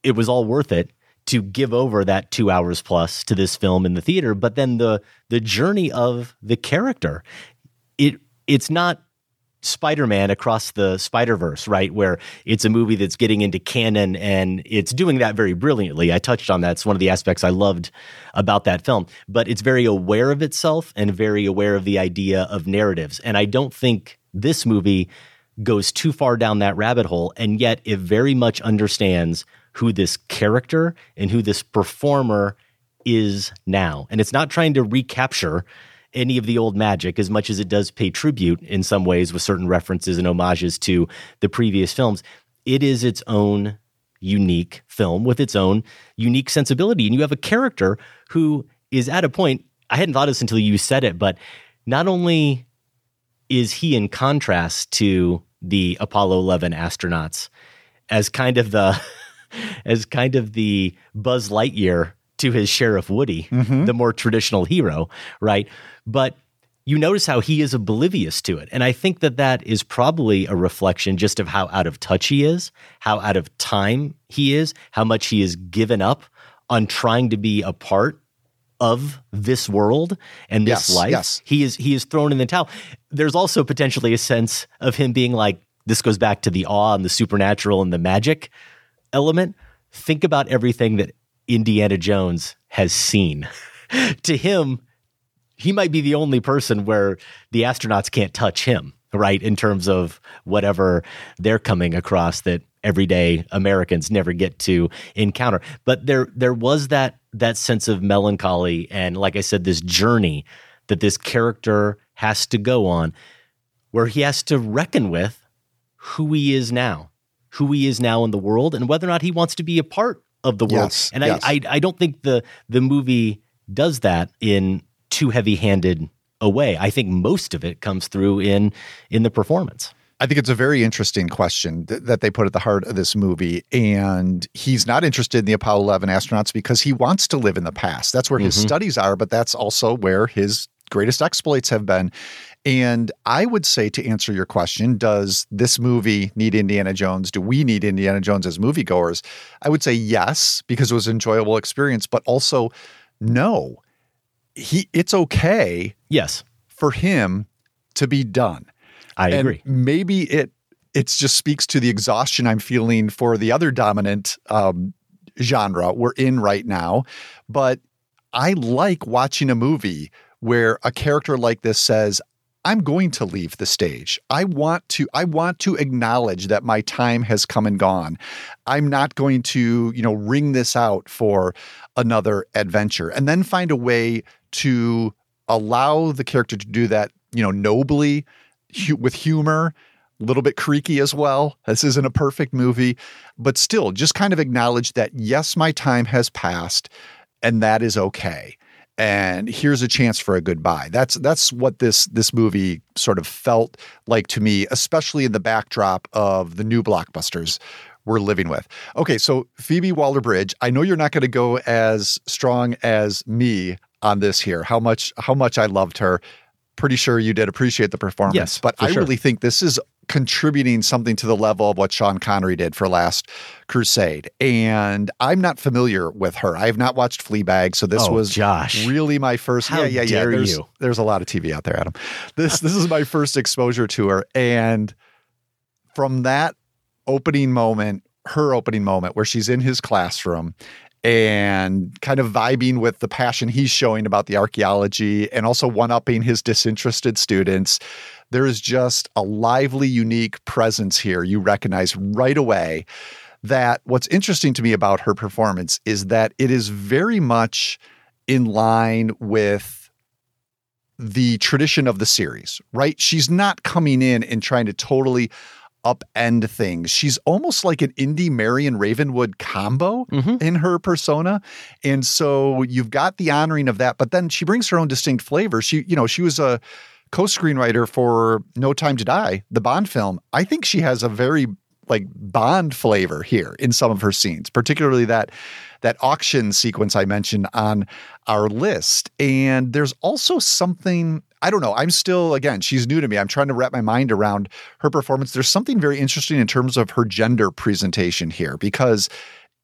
it was all worth it to give over that two hours plus to this film in the theater. But then the the journey of the character, it it's not Spider-Man across the Spider-Verse, right? Where it's a movie that's getting into canon and it's doing that very brilliantly. I touched on that. It's one of the aspects I loved about that film. But it's very aware of itself and very aware of the idea of narratives. And I don't think this movie goes too far down that rabbit hole. And yet it very much understands who this character and who this performer is now. And it's not trying to recapture any of the old magic as much as it does pay tribute in some ways with certain references and homages to the previous films. It is its own unique film with its own unique sensibility. And you have a character who is at a point, I hadn't thought of this until you said it, but not only is he in contrast to the Apollo 11 astronauts as kind of the as kind of the Buzz Lightyear to his Sheriff Woody, mm-hmm. the more traditional hero, right? But you notice how he is oblivious to it. And I think that that is probably a reflection just of how out of touch he is, how out of time he is, how much he has given up on trying to be a part of this world and this Yes, life. yes. He is he is thrown in the towel. There's also potentially a sense of him being like this goes back to the awe and the supernatural and the magic element. Think about everything that Indiana Jones has seen. to him, he might be the only person where the astronauts can't touch him, right? In terms of whatever they're coming across that everyday Americans never get to encounter. But there there was that that sense of melancholy and like I said this journey that this character has to go on where he has to reckon with who he is now, who he is now in the world and whether or not he wants to be a part of the world. Yes, and yes. I, I I don't think the the movie does that in too heavy-handed a way. I think most of it comes through in in the performance. I think it's a very interesting question th- that they put at the heart of this movie. And he's not interested in the Apollo 11 astronauts because he wants to live in the past. That's where his Mhm. studies are, but that's also where his greatest exploits have been. And I would say to answer your question, does this movie need Indiana Jones? Do we need Indiana Jones as moviegoers? I would say yes, because it was an enjoyable experience, but also no. He it's okay Yes. for him to be done. I And agree. Maybe it it just speaks to the exhaustion I'm feeling for the other dominant um, genre we're in right now. But I like watching a movie where a character like this says, I'm going to leave the stage. I want to I want to acknowledge that my time has come and gone. I'm not going to, you know, wring this out for another adventure and then find a way to allow the character to do that, you know, nobly hu- with humor, a little bit creaky as well. This isn't a perfect movie, but still just kind of acknowledge that yes, my time has passed and that is okay. And here's a chance for a goodbye. That's that's what this this movie sort of felt like to me, especially in the backdrop of the new blockbusters we're living with. Okay, so Phoebe Waller-Bridge, I know you're not going to go as strong as me on this here. How much how much I loved her. Pretty sure you did appreciate the performance, Yes, but I sure. really think this is contributing something to the level of what Sean Connery did for Last Crusade. And I'm not familiar with her. I have not watched Fleabag, so this Oh, was Josh. really my first. How yeah, yeah, yeah. There's, you. there's a lot of TV out there, Adam. This this is my first exposure to her, and from that opening moment, her opening moment, where she's in his classroom and kind of vibing with the passion he's showing about the archaeology and also one upping his disinterested students. There is just a lively, unique presence here you recognize right away. That what's interesting to me about her performance is that it is very much in line with the tradition of the series, right? She's not coming in and trying to totally upend things. She's almost like an Indy Marion Ravenwood combo mm-hmm. in her persona. And so you've got the honoring of that, but then she brings her own distinct flavor. She, you know, she was a co-screenwriter for No Time to Die, the Bond film. I think she has a very like Bond flavor here in some of her scenes, particularly that that auction sequence I mentioned on our list. And there's also something I don't know. I'm still again, she's new to me. I'm trying to wrap my mind around her performance. There's something very interesting in terms of her gender presentation here because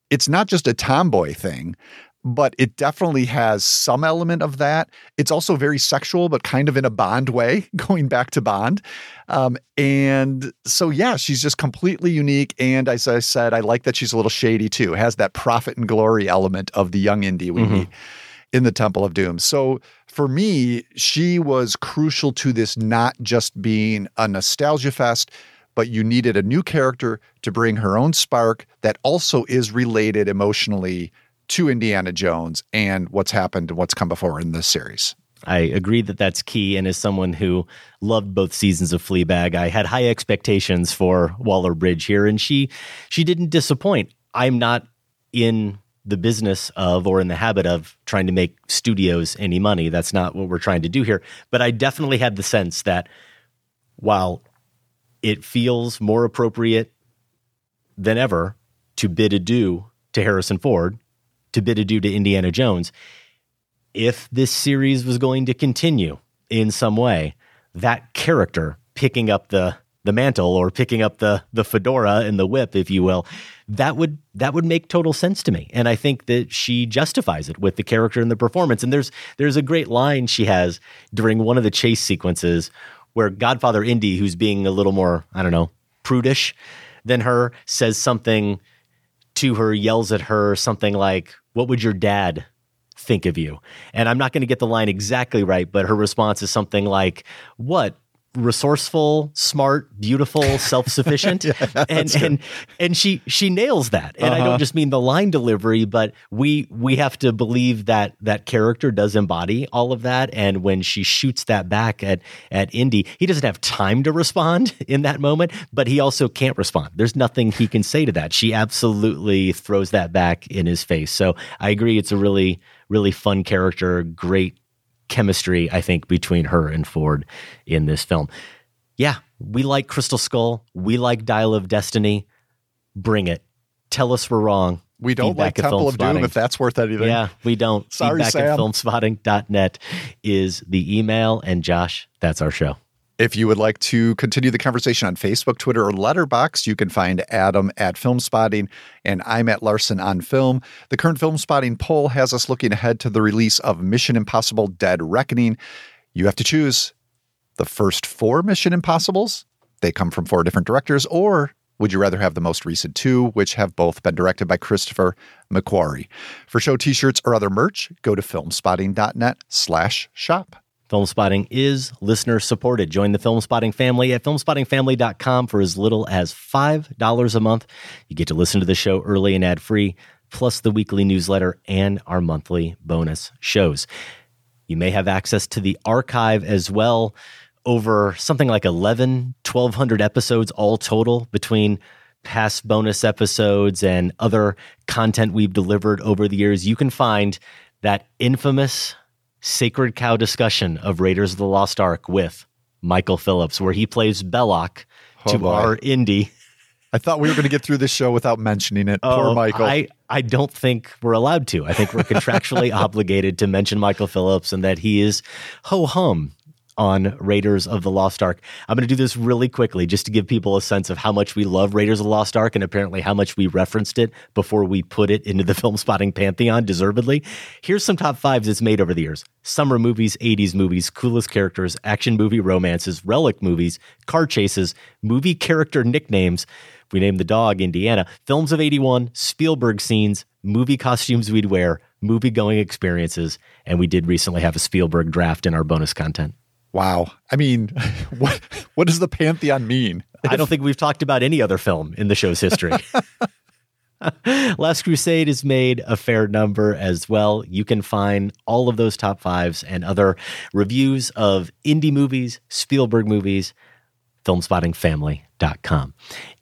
it's not just a tomboy thing, but it definitely has some element of that. It's also very sexual, but kind of in a Bond way, going back to Bond. Um, and so, yeah, she's just completely unique. And as I said, I like that she's a little shady too, has that profit and glory element of the young Indy we Mhm. meet in the Temple of Doom. So for me, she was crucial to this not just being a nostalgia fest, but you needed a new character to bring her own spark that also is related emotionally to Indiana Jones and what's happened and what's come before in this series. I agree that that's key. And as someone who loved both seasons of Fleabag, I had high expectations for Waller Bridge here, and she she didn't disappoint. I'm not in the business of or in the habit of trying to make studios any money. That's not what we're trying to do here. But I definitely had the sense that while it feels more appropriate than ever to bid adieu to Harrison Ford, to bid adieu to Indiana Jones, if this series was going to continue in some way, that character picking up the the mantle or picking up the the fedora and the whip, if you will, that would that would make total sense to me. And I think that she justifies it with the character and the performance. And there's there's a great line she has during one of the chase sequences where Godfather Indy, who's being a little more, I don't know, prudish than her, says something to her, yells at her, something like, What would your dad think of you? And I'm not going to get the line exactly right, but her response is something like, What? Resourceful, smart, beautiful, self-sufficient. Yeah, and good. and and she she nails that. And I Uh-huh. don't just mean the line delivery, but we we have to believe that that character does embody all of that. And when she shoots that back at at Indy, he doesn't have time to respond in that moment, but he also can't respond. There's nothing he can say to that. She absolutely throws that back in his face. So I agree, it's a really really fun character, great chemistry, I think, between her and Ford in this film. Yeah, we like Crystal Skull. We like Dial of Destiny. Bring it. Tell us we're wrong. We don't Feedback like at Temple of Doom if that's worth anything. Yeah, we don't. Sorry, Feedback at Sam. filmspotting.net is the email. And Josh, that's our show. If you would like to continue the conversation on Facebook, Twitter, or Letterboxd, you can find Adam at Filmspotting and I'm at Larsen on Film. The current Filmspotting poll has us looking ahead to the release of Mission Impossible Dead Reckoning. You have to choose the first four Mission Impossibles. They come from four different directors, or would you rather have the most recent two, which have both been directed by Christopher McQuarrie? For show t-shirts or other merch, go to filmspotting.net slash shop. Filmspotting is listener supported. Join the Filmspotting family at filmspottingfamily.com for as little as $5 a month. You get to listen to the show early and ad free, plus the weekly newsletter and our monthly bonus shows. You may have access to the archive as well over something like 11, 1200 episodes all total between past bonus episodes and other content we've delivered over the years. You can find that infamous Sacred Cow discussion of Raiders of the Lost Ark with Michael Phillips, where he plays Belloq Oh, to boy. our Indy. I thought we were going to get through this show without mentioning it. Poor Oh, Michael. I, I don't think we're allowed to. I think we're contractually obligated to mention Michael Phillips and that he is ho hum on Raiders of the Lost Ark. I'm going to do this really quickly just to give people a sense of how much we love Raiders of the Lost Ark and apparently how much we referenced it before we put it into the Filmspotting pantheon deservedly. Here's some top fives it's made over the years summer movies, 80s movies, coolest characters, action movie romances, relic movies, car chases, movie character nicknames. We named the dog Indiana, films of 81, Spielberg scenes, movie costumes we'd wear, movie going experiences, and we did recently have a Spielberg draft in our bonus content. Wow. I mean, what what does the pantheon mean? I don't think we've talked about any other film in the show's history. Last Crusade has made a fair number as well. You can find all of those top fives and other reviews of Indy movies, Spielberg movies, filmspottingfamily.com.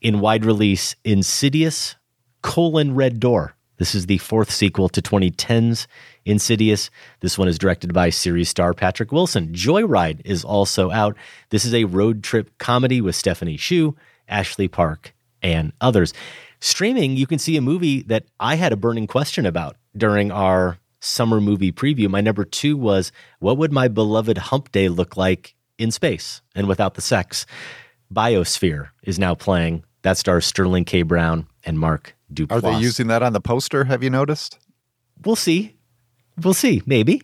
In wide release, Insidious colon Red Door. This is the fourth sequel to 2010's Insidious. This one is directed by series star Patrick Wilson. Joyride is also out. This is a road trip comedy with Stephanie Hsu, Ashley Park, and others. Streaming, you can see a movie that I had a burning question about during our summer movie preview. My number two was what would my beloved Humpday look like in space and without the sex? Biosphere is now playing. That stars Sterling K. Brown and Mark Duplass. Are they using that on the poster? Have you noticed? We'll see. We'll see. Maybe.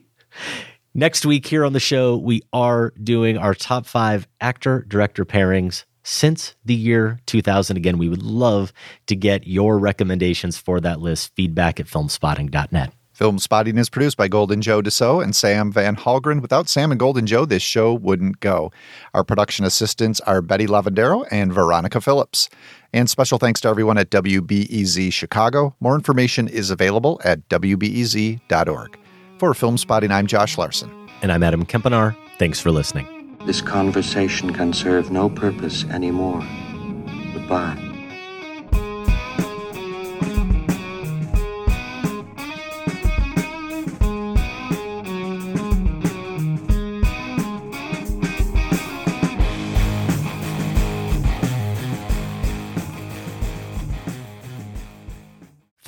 Next week here on the show, we are doing our top five actor director pairings since the year 2000. Again, we would love to get your recommendations for that list. Feedback at filmspotting.net. Filmspotting is produced by Golden Joe Deso and Sam Van Hallgren. Without Sam and Golden Joe, this show wouldn't go. Our production assistants are Betty Lavandero and Veronica Phillips. And special thanks to everyone at WBEZ Chicago. More information is available at WBEZ.org. For Filmspotting, I'm Josh Larsen. And I'm Adam Kempenaar. Thanks for listening. This conversation can serve no purpose anymore. Goodbye.